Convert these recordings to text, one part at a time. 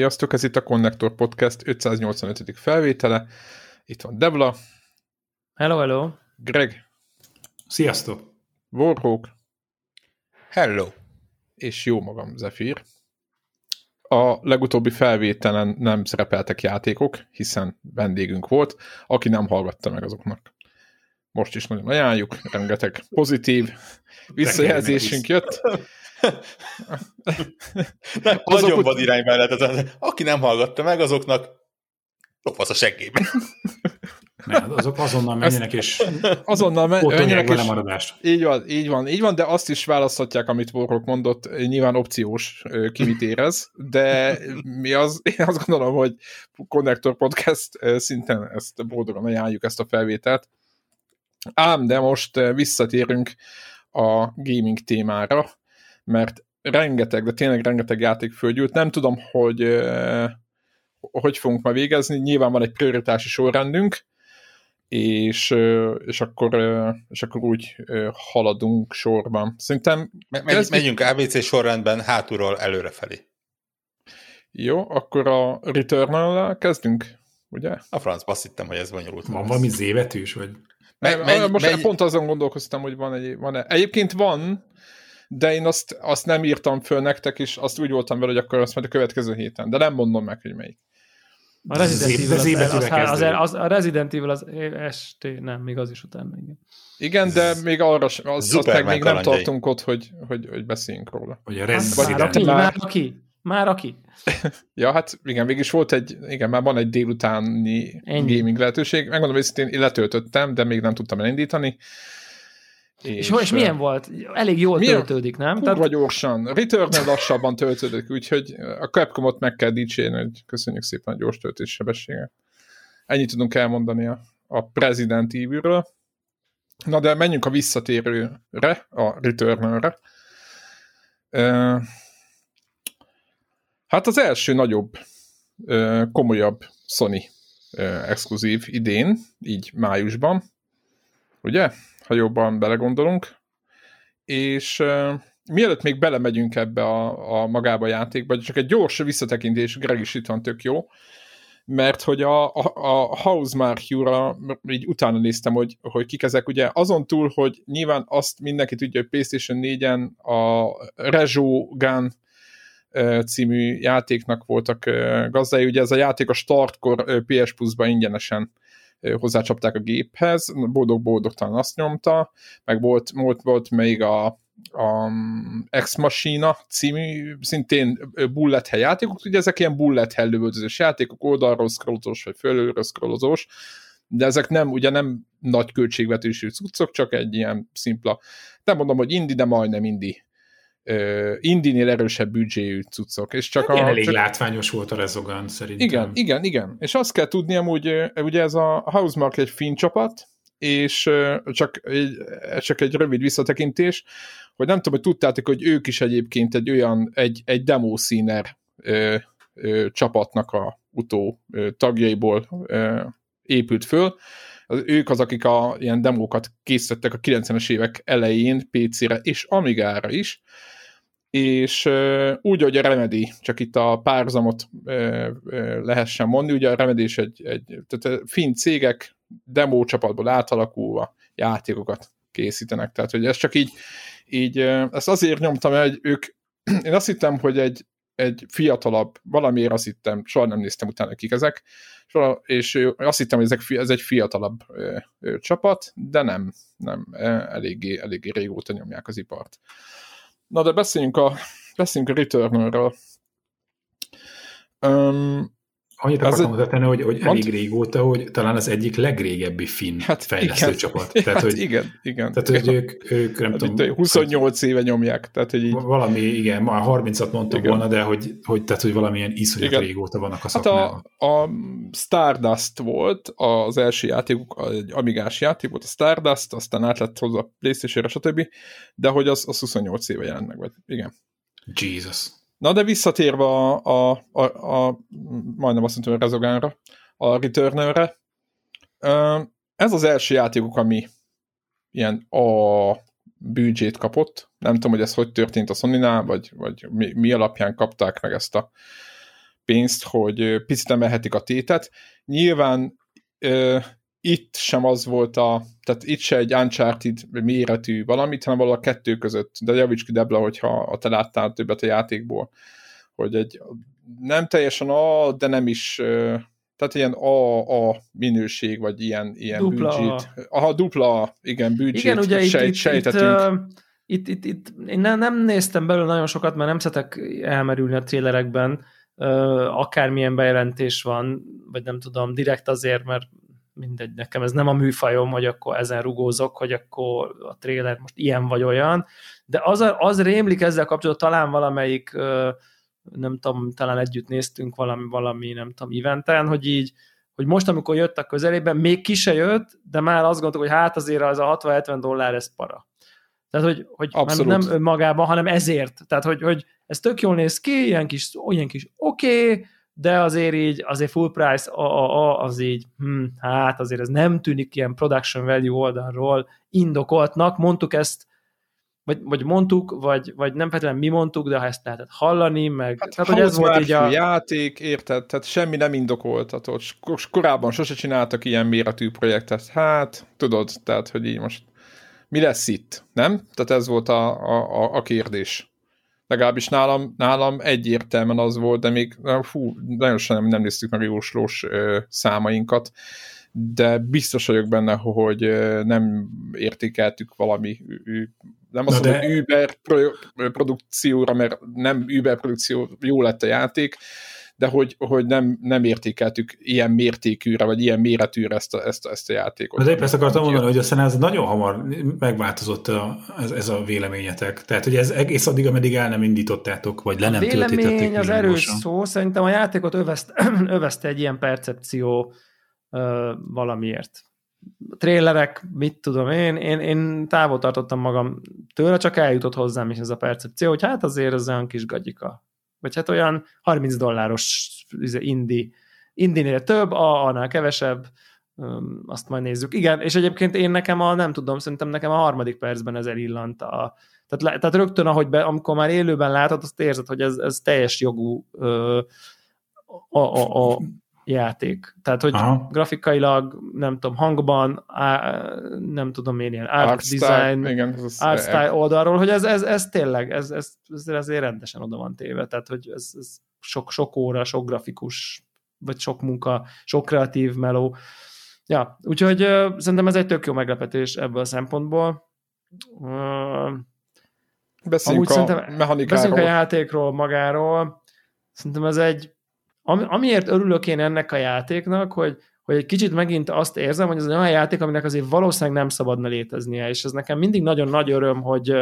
Sziasztok, ez itt a Connector Podcast 585. felvétele. Itt van Devla. Hello, hello. Greg. Sziasztok. Warhawk. Hello. És jó magam, Zephyr. A legutóbbi felvételen nem szerepeltek játékok, hiszen vendégünk volt. Aki nem hallgatta meg azoknak. Most is nagyon ajánljuk, rengeteg pozitív visszajelzésünk jött. Azok nagyon vad irány mellett. Aki nem hallgatta meg, azoknak lopasz a seggébe. Nem, azok azonnal menjenek, és azonnal menjenek, és maradást. Így van, így van, így van, de azt is választhatják, amit Warrock mondott, nyilván opciós kivit érez, de mi az, én azt gondolom, hogy Connector Podcast szinten ezt boldogan ajánljuk ezt a felvételt. Ám, de most visszatérünk a gaming témára, mert rengeteg, de tényleg rengeteg játék fölgyűlt. Nem tudom, hogy hogy fogunk ma végezni. Nyilván van egy prioritási sorrendünk, és, és, akkor, és akkor úgy haladunk sorban. Szerintem... Megy, Megyünk ABC sorrendben hátulról előrefelé. Jó, akkor a Returnal kezdünk, ugye? A franc, azt hittem, hogy ez bonyolult. Van valami zévetűs, vagy? Me, me, most megy... pont azon gondolkoztam, hogy van egy... Van -e. Egyébként van, de én azt, azt nem írtam föl nektek, és azt úgy voltam vele, hogy akkor azt majd a következő héten, de nem mondom meg, hogy melyik. A Resident Evil az, az, az, az, a Resident Evil az ST, nem, még az is utána, igen. Igen, de még arra az, az meg még nem tartunk ott, hogy, hogy, hogy beszéljünk róla. Hogy a Resident hát, Evil. Már, már aki? Már aki? ja, hát igen, mégis volt egy, igen, már van egy délutáni Ennyi. gaming lehetőség. Megmondom, hogy én letöltöttem, de még nem tudtam elindítani. És, és, és milyen volt? Elég jól milyen? töltődik, nem? Kurva Tehát... gyorsan. Return lassabban töltődik, úgyhogy a Capcomot meg kell dicsérni, hogy köszönjük szépen a gyors töltés sebességet. Ennyit tudunk elmondani a, a President Evil-ről. Na de menjünk a visszatérőre, a Returnre. Uh, hát az első nagyobb, uh, komolyabb Sony uh, exkluzív idén, így májusban, ugye? Ha jobban belegondolunk. És mielőtt még belemegyünk ebbe a, a magába a játékba, csak egy gyors visszatekintés, Greg is itt van, tök jó, mert hogy a, a, a Housemarque-ra így utána néztem, hogy, hogy kik ezek, ugye azon túl, hogy nyilván azt mindenki tudja, hogy PlayStation 4-en a Rejo Gun című játéknak voltak gazdái, ugye ez a játék a startkor PS Plus-ba ingyenesen hozzácsapták a géphez, boldog-boldogtalan azt nyomta, meg volt, volt, volt még a, a Ex Machina című, szintén bullet hell játékok, ugye ezek ilyen bullet hell lövöldözős játékok, oldalról scrollozós, vagy fölülről scrollozós, de ezek nem, ugye nem nagy költségvetésű cuccok, csak egy ilyen szimpla, nem mondom, hogy indi, de majdnem indi uh, indinél erősebb büdzséjű cuccok. És csak hát a, elég csak... látványos volt a Rezogan szerintem. Igen, igen, igen. És azt kell tudni amúgy, ugye ez a Housemark egy finn csapat, és csak egy, csak egy rövid visszatekintés, hogy nem tudom, hogy tudtátok, hogy ők is egyébként egy olyan, egy, egy demo színer ö, ö, csapatnak a utó ö, tagjaiból ö, épült föl. Az, ők az, akik a ilyen demókat készítettek a 90-es évek elején PC-re és Amigára is, és uh, úgy, hogy a Remedy, csak itt a párzamot uh, uh, lehessen mondani, ugye a Remedy is egy, egy tehát finn cégek demo csapatból átalakulva játékokat készítenek, tehát hogy ez csak így, így ezt azért nyomtam el, hogy ők, én azt hittem, hogy egy, egy fiatalabb, valamiért azt hittem, soha nem néztem utána, kik ezek, és azt hittem, hogy ezek, ez egy fiatalabb ö, ö, csapat, de nem, nem, eléggé, eléggé régóta nyomják az ipart. Na de beszéljünk a, beszéljünk a Returnal-ről. Um, Annyit akartam hozzátenni, hogy, hogy elég régóta, hogy talán az egyik legrégebbi finn hát fejlesztő igen. csapat. Tehát, hát hogy, igen, igen. Tehát, hogy ők, ők nem hát tudom... 28 éve nyomják, tehát, hogy így... Valami, igen, már 30-at mondtam igen. volna, de hogy, hogy, tehát, hogy valamilyen iszonyat igen. régóta vannak a szakmában. Hát a, a Stardust volt az első játékuk, egy amigás játék volt a Stardust, aztán át lett hozzá a Playstation-re, stb. De hogy az, az 28 éve jelent meg, vagy igen. Jesus. Na de visszatérve a, a, a, a majdnem azt mondtam, a Rezogánra, a Returnerre, ez az első játékuk, ami ilyen a büdzsét kapott. Nem tudom, hogy ez hogy történt a sony vagy, vagy mi, mi alapján kapták meg ezt a pénzt, hogy picit emelhetik a tétet. Nyilván itt sem az volt a, tehát itt se egy Uncharted méretű valamit, hanem valahol a kettő között. De javíts ki, Debla, hogyha te láttál többet a játékból, hogy egy nem teljesen A, de nem is, tehát ilyen A, A minőség, vagy ilyen, ilyen dupla budget. Aha, dupla, igen, budget, igen, ugye sejt, itt, sejtetünk. Itt, itt, itt, itt én nem, nem néztem belőle nagyon sokat, mert nem szeretek elmerülni a trélerekben, akármilyen bejelentés van, vagy nem tudom, direkt azért, mert mindegy, nekem ez nem a műfajom, hogy akkor ezen rugózok, hogy akkor a trailer most ilyen vagy olyan, de az, az rémlik ezzel kapcsolatban, talán valamelyik, nem tudom, talán együtt néztünk valami, valami nem tudom, eventen, hogy így, hogy most, amikor jött a közelében, még ki se jött, de már azt gondoltuk, hogy hát azért az a 60-70 dollár, ez para. Tehát, hogy, hogy nem önmagában, hanem ezért. Tehát, hogy, hogy ez tök jól néz ki, ilyen kis, olyan kis oké, okay, de azért így, azért full price, a, a, a, az így, hm, hát azért ez nem tűnik ilyen production value oldalról indokoltnak, mondtuk ezt, vagy, vagy mondtuk, vagy, vagy nem feltétlenül mi mondtuk, de ha ezt lehetett hallani, meg hát, tehát, hogy ez volt így a... játék, érted? Tehát semmi nem indokoltatott. Korábban sose csináltak ilyen méretű projektet. Hát, tudod, tehát, hogy így most mi lesz itt, nem? Tehát ez volt a, a, a kérdés legalábbis nálam, nálam egyértelműen az volt, de még fú, nagyon nem, nem néztük meg jóslós számainkat, de biztos vagyok benne, hogy nem értékeltük valami nem azt mondom, de... hogy Uber produkcióra, mert nem Uber produkció, jó lett a játék, de hogy, hogy nem, nem értékeltük ilyen mértékűre, vagy ilyen méretűre ezt a, ezt a, ezt a játékot. De épp ezt akartam mondani, hogy aztán ez nagyon hamar megváltozott a, ez, ez a véleményetek. Tehát, hogy ez egész addig, ameddig el nem indítottátok, vagy le nem töltítették. Vélemény az erős szó, szerintem a játékot övezt, övezte egy ilyen percepció ö, valamiért. Trélerek, mit tudom én, én, én távol tartottam magam tőle, csak eljutott hozzám is ez a percepció, hogy hát azért az olyan kis gagyika vagy hát olyan 30 dolláros izé, indi, indinél több, a, annál kevesebb, azt majd nézzük. Igen, és egyébként én nekem a, nem tudom, szerintem nekem a harmadik percben ez elillant a, tehát, tehát rögtön, ahogy be, amikor már élőben látod, azt érzed, hogy ez, ez teljes jogú ö, a, a, a, játék. Tehát, hogy Aha. grafikailag, nem tudom, hangban, á, nem tudom én, ilyen art, art design, style, igen, ez art style oldalról, hogy ez, ez, ez tényleg, ez, ez, ez azért rendesen oda van téve, tehát, hogy ez, ez sok, sok óra, sok grafikus, vagy sok munka, sok kreatív meló. Ja, úgyhogy uh, szerintem ez egy tök jó meglepetés ebből a szempontból. Uh, beszéljünk a mechanikáról. Beszéljünk a játékról magáról. Szerintem ez egy ami, amiért örülök én ennek a játéknak, hogy, hogy egy kicsit megint azt érzem, hogy ez egy olyan játék, aminek azért valószínűleg nem szabadna léteznie, és ez nekem mindig nagyon nagy öröm, hogy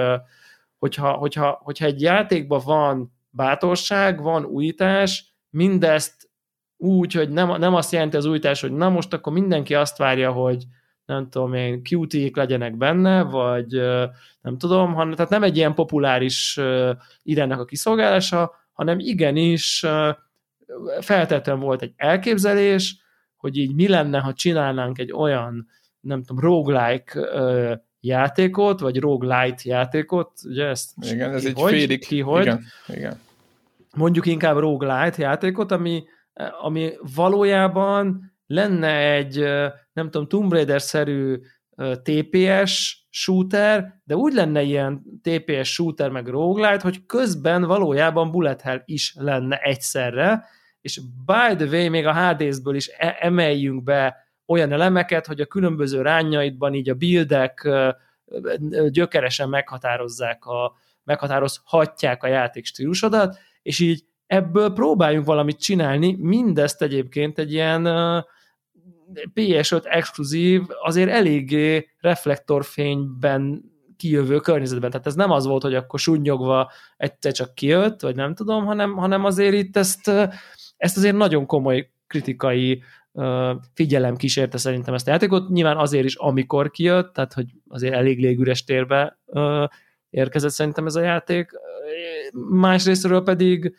hogyha, hogyha, hogyha egy játékban van bátorság, van újítás, mindezt úgy, hogy nem, nem azt jelenti az újítás, hogy na most akkor mindenki azt várja, hogy nem tudom én, qt legyenek benne, vagy nem tudom, hanem, tehát nem egy ilyen populáris irennek a kiszolgálása, hanem igenis feltétlenül volt egy elképzelés, hogy így mi lenne, ha csinálnánk egy olyan, nem tudom, roguelike uh, játékot, vagy roguelite játékot, ugye ezt Igen, ez egy hogy, félig. Ki, hogy, igen, igen. Mondjuk inkább roguelite játékot, ami, ami valójában lenne egy, nem tudom, Tomb Raider-szerű TPS shooter, de úgy lenne ilyen TPS shooter meg roguelite, hogy közben valójában bullet hell is lenne egyszerre, és by the way, még a HD-ből is e- emeljünk be olyan elemeket, hogy a különböző rányaidban így a buildek gyökeresen meghatározzák a, meghatározhatják a játék stílusodat, és így ebből próbáljunk valamit csinálni, mindezt egyébként egy ilyen PS5 exkluzív, azért eléggé reflektorfényben kijövő környezetben. Tehát ez nem az volt, hogy akkor sunnyogva egyszer csak kijött, vagy nem tudom, hanem, hanem azért itt ezt ezt azért nagyon komoly kritikai figyelem kísérte szerintem ezt a játékot, nyilván azért is, amikor kijött, tehát hogy azért elég légüres térbe érkezett szerintem ez a játék. Másrésztről pedig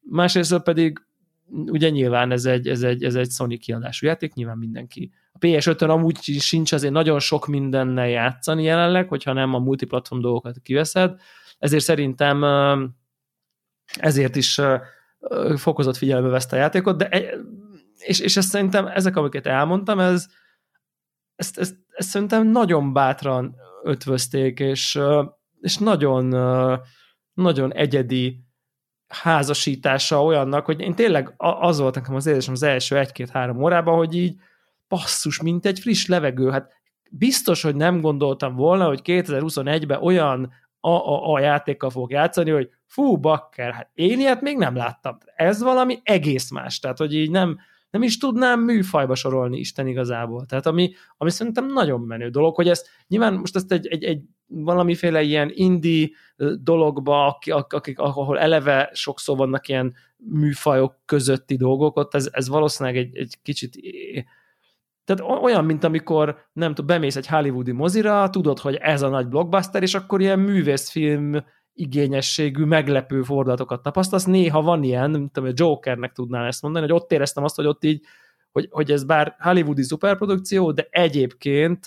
másrésztről pedig ugye nyilván ez egy, ez egy, ez egy Sony kiadású játék, nyilván mindenki. A PS5-ön amúgy sincs azért nagyon sok mindennel játszani jelenleg, hogyha nem a multiplatform dolgokat kiveszed, ezért szerintem ezért is fokozott figyelme veszte a játékot, de és, és ezt szerintem ezek, amiket elmondtam, ez, ezt, ezt, ezt szerintem nagyon bátran ötvözték, és, és nagyon, nagyon egyedi házasítása olyannak, hogy én tényleg az volt nekem az érzésem az első egy-két-három órában, hogy így basszus, mint egy friss levegő. Hát biztos, hogy nem gondoltam volna, hogy 2021-ben olyan a, a, a játékkal fog játszani, hogy fú, bakker, hát én ilyet még nem láttam. Ez valami egész más, tehát hogy így nem, nem is tudnám műfajba sorolni Isten igazából. Tehát ami, ami szerintem nagyon menő dolog, hogy ezt nyilván most ezt egy, egy, egy valamiféle ilyen indie dologba, akik, ahol eleve sokszor vannak ilyen műfajok közötti dolgok, ott ez, ez valószínűleg egy, egy kicsit tehát olyan, mint amikor, nem tudom, bemész egy hollywoodi mozira, tudod, hogy ez a nagy blockbuster, és akkor ilyen művészfilm igényességű, meglepő fordulatokat tapasztalsz. Néha van ilyen, nem tudom, a Jokernek tudnám ezt mondani, hogy ott éreztem azt, hogy ott így, hogy, hogy ez bár hollywoodi szuperprodukció, de egyébként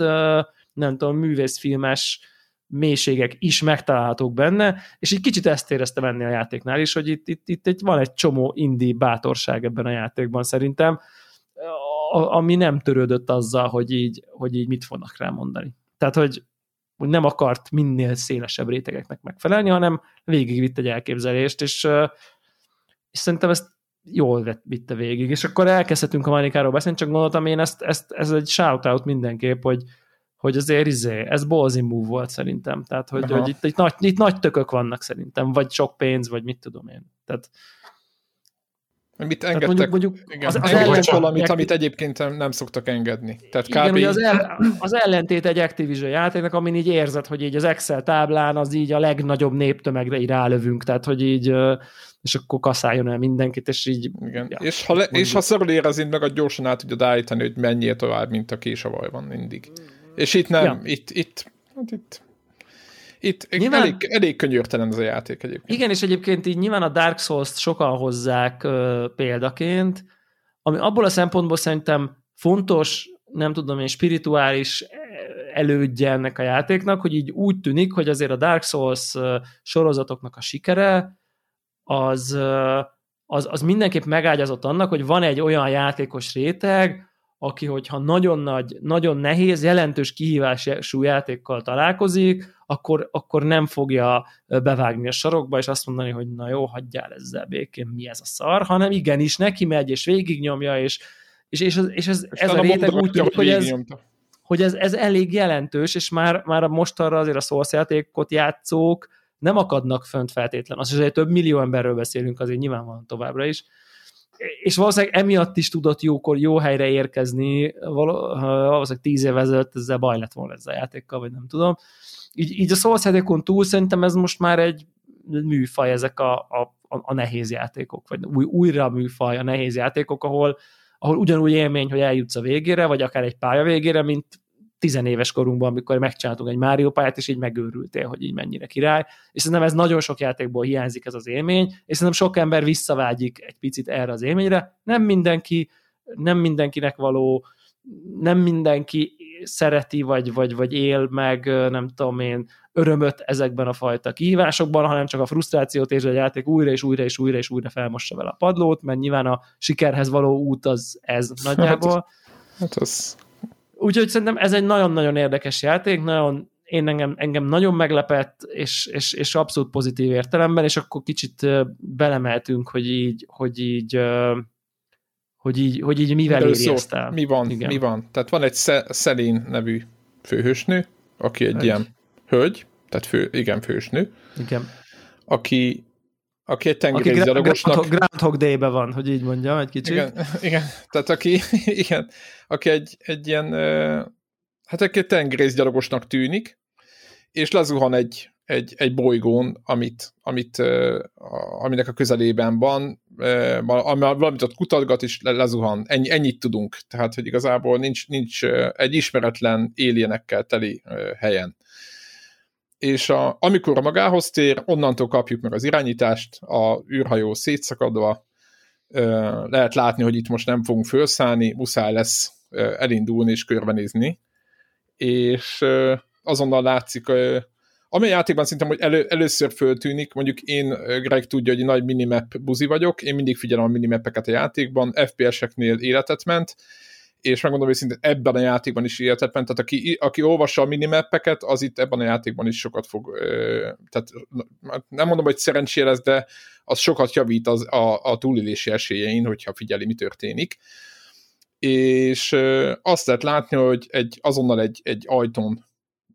nem tudom, művészfilmes mélységek is megtalálhatók benne, és így kicsit ezt éreztem enni a játéknál is, hogy itt, itt, itt egy, van egy csomó indi bátorság ebben a játékban szerintem, ami nem törődött azzal, hogy így, hogy így mit fognak rá mondani. Tehát, hogy, hogy nem akart minél szélesebb rétegeknek megfelelni, hanem végigvitt egy elképzelést, és, és szerintem ezt jól vitte végig. És akkor elkezdhetünk a Manikáról beszélni, csak gondoltam én ezt, ezt ez egy shout-out mindenképp, hogy, hogy azért izé, ez ballsy move volt szerintem. Tehát, hogy, hogy itt, itt, nagy, itt nagy tökök vannak szerintem, vagy sok pénz, vagy mit tudom én. Tehát Mit engedtek? mondjuk, mondjuk igen, az, az ellen... valamit, amit egyébként nem szoktak engedni. Tehát igen, kb. az, el, az ellentét egy Activision játéknak, amin így érzed, hogy így az Excel táblán az így a legnagyobb néptömegre így rálövünk, tehát hogy így és akkor kaszáljon el mindenkit, és így... Igen. Ja, és, ha le, és ha szorul érezint meg, gyorsan át tudod állítani, hogy menjél tovább, mint a késavaj van mindig. És itt nem, ja. itt, itt, hát itt itt nyilván, elég, elég könyörtelen ez a játék egyébként. Igen, és egyébként így nyilván a Dark Souls-t sokan hozzák ö, példaként, ami abból a szempontból szerintem fontos, nem tudom én, spirituális elődje ennek a játéknak, hogy így úgy tűnik, hogy azért a Dark Souls sorozatoknak a sikere az, az, az mindenképp megágyazott annak, hogy van egy olyan játékos réteg, aki, hogyha nagyon nagy, nagyon nehéz, jelentős kihívású játékkal találkozik, akkor, akkor nem fogja bevágni a sarokba, és azt mondani, hogy na jó, hagyjál ezzel békén, mi ez a szar, hanem igenis neki megy, és végignyomja, és, és, és, ez, és ez, és ez a réteg úgy tűnik, hogy ez, hogy ez, ez elég jelentős, és már, már mostanra azért a Source játékot játszók nem akadnak fönt feltétlen. Az azért több millió emberről beszélünk azért nyilvánvalóan továbbra is, és valószínűleg emiatt is tudott jókor jó helyre érkezni, valószínűleg tíz év ezelőtt ezzel baj lett volna ezzel a játékkal, vagy nem tudom. Így, így a Souls játékon túl szerintem ez most már egy műfaj, ezek a, a, a nehéz játékok, vagy új, újra műfaj, a nehéz játékok, ahol, ahol ugyanúgy élmény, hogy eljutsz a végére, vagy akár egy pálya végére, mint tizenéves korunkban, amikor megcsináltunk egy Mario pályát, és így megőrültél, hogy így mennyire király. És szerintem ez nagyon sok játékból hiányzik ez az élmény, és szerintem sok ember visszavágyik egy picit erre az élményre. Nem mindenki, nem mindenkinek való, nem mindenki szereti, vagy, vagy, vagy él meg, nem tudom én, örömöt ezekben a fajta kihívásokban, hanem csak a frusztrációt és a játék újra és újra és újra és újra felmossa vele a padlót, mert nyilván a sikerhez való út az ez nagyjából. Hát, hát az Úgyhogy szerintem ez egy nagyon-nagyon érdekes játék, nagyon, én engem, engem nagyon meglepett, és, és, és abszolút pozitív értelemben, és akkor kicsit belemeltünk, hogy így, hogy így, hogy így, hogy így mivel éri ezt el. Mi van, Igen. mi van? Tehát van egy Szelén nevű főhősnő, aki egy hölgy. ilyen hölgy, tehát fő, igen, fősnő, igen. aki aki egy tengerészgyalogosnak... Aki Groundhog Day-be van, hogy így mondjam, egy kicsit. Igen, igen. tehát aki, igen, aki egy, egy ilyen, hát egy tengerészgyalogosnak tűnik, és lezuhan egy, egy, egy bolygón, amit, amit, aminek a közelében van, valamit ott kutatgat, és lezuhan. Ennyi, ennyit tudunk. Tehát, hogy igazából nincs, nincs egy ismeretlen alienekkel teli helyen és a, amikor magához tér, onnantól kapjuk meg az irányítást, a űrhajó szétszakadva, lehet látni, hogy itt most nem fogunk felszállni, muszáj lesz elindulni és körbenézni, és azonnal látszik ami a játékban szerintem, hogy elő, először föltűnik, mondjuk én, Greg tudja, hogy nagy minimap buzi vagyok, én mindig figyelem a minimapeket a játékban, FPS-eknél életet ment, és megmondom, szinte ebben a játékban is életet ment, tehát aki, aki olvassa a minimappeket, az itt ebben a játékban is sokat fog, tehát nem mondom, hogy szerencsé lesz, de az sokat javít az, a, a túlélési esélyein, hogyha figyeli, mi történik. És azt lehet látni, hogy egy, azonnal egy, egy ajtón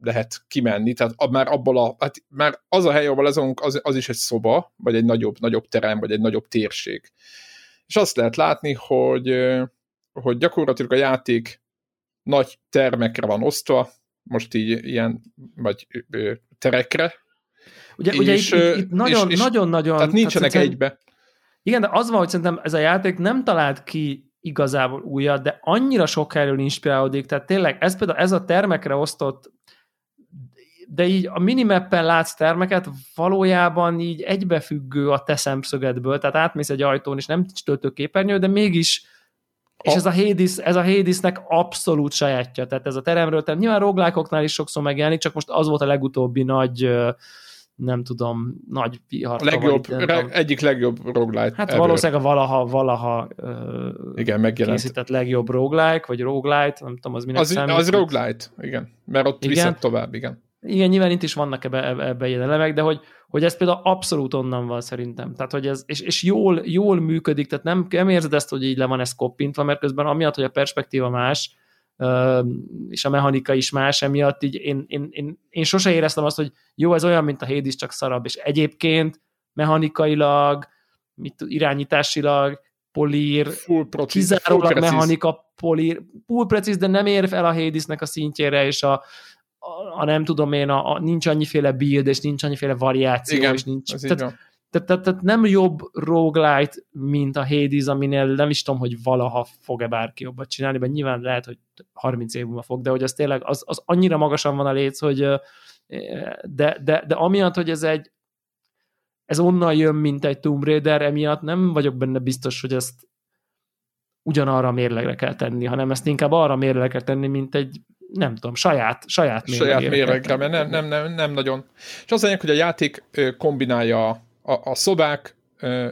lehet kimenni, tehát már abból a, hát már az a hely, ahol lezonunk, az, az is egy szoba, vagy egy nagyobb, nagyobb terem, vagy egy nagyobb térség. És azt lehet látni, hogy, hogy gyakorlatilag a játék nagy termekre van osztva, most így ilyen, vagy terekre. Ugye, és, ugye itt, itt, itt nagyon, és, nagyon, nagyon... Tehát nincsenek tehát egybe. Igen, de az van, hogy szerintem ez a játék nem talált ki igazából újat, de annyira sok erről inspirálódik, tehát tényleg ez például ez a termekre osztott de így a minimappen látsz termeket, valójában így egybefüggő a te szemszögedből, tehát átmész egy ajtón, és nem töltőképernyő, de mégis és ez a Hades, ez a Hadesnek abszolút sajátja, tehát ez a teremről, tehát nyilván roglákoknál is sokszor megjelenik, csak most az volt a legutóbbi nagy nem tudom, nagy vihar. A legjobb, re, egyik legjobb roguelite Hát ever. valószínűleg a valaha, valaha igen, megjelent. készített legjobb roguelike, vagy roguelite, nem tudom, az minek az, számít. Az roguelite, igen, mert ott igen. viszont tovább, igen. Igen, nyilván itt is vannak ebbe, ebbe, ebbe ilyen elemek, de hogy, hogy ez például abszolút onnan van szerintem. Tehát, hogy ez, és, és jól, jól működik, tehát nem, nem érzed ezt, hogy így le van ez koppintva, mert közben amiatt, hogy a perspektíva más, és a mechanika is más, emiatt így én, én, én, én sose éreztem azt, hogy jó, ez olyan, mint a Hades, csak szarabb, és egyébként mechanikailag, mit, irányításilag, polír, full proci- kizárólag full mechanika, polír, full precíz, de nem ér fel a Hadesnek a szintjére, és a, a, a nem tudom én, a, a, nincs annyiféle build, és nincs annyiféle variáció, Igen, és nincs... Tehát, tehát, tehát, tehát nem jobb roguelite, mint a Hades, aminél nem is tudom, hogy valaha fog-e bárki jobbat csinálni, mert nyilván lehet, hogy 30 év múlva fog, de hogy az tényleg az, az annyira magasan van a léc, hogy de, de, de amiatt, hogy ez egy ez onnan jön, mint egy Tomb Raider, emiatt nem vagyok benne biztos, hogy ezt ugyanarra a mérlegre kell tenni, hanem ezt inkább arra mérlegre kell tenni, mint egy nem tudom, saját, saját. Saját mérlegre, mert nem, nem, nem, nem nagyon. És az lényeg, hogy a játék kombinálja a, a szobák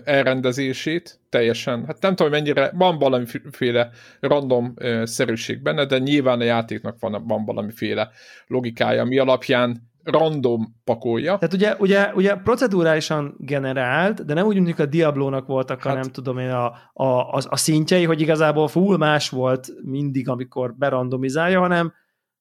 elrendezését teljesen, hát nem tudom, mennyire, van valamiféle random szerűség benne, de nyilván a játéknak van, van valamiféle logikája, mi alapján random pakolja. Tehát ugye, ugye, ugye procedurálisan generált, de nem úgy, mint a Diablónak voltak hát, a nem tudom én a, a, a, a szintjei, hogy igazából full más volt mindig, amikor berandomizálja, hanem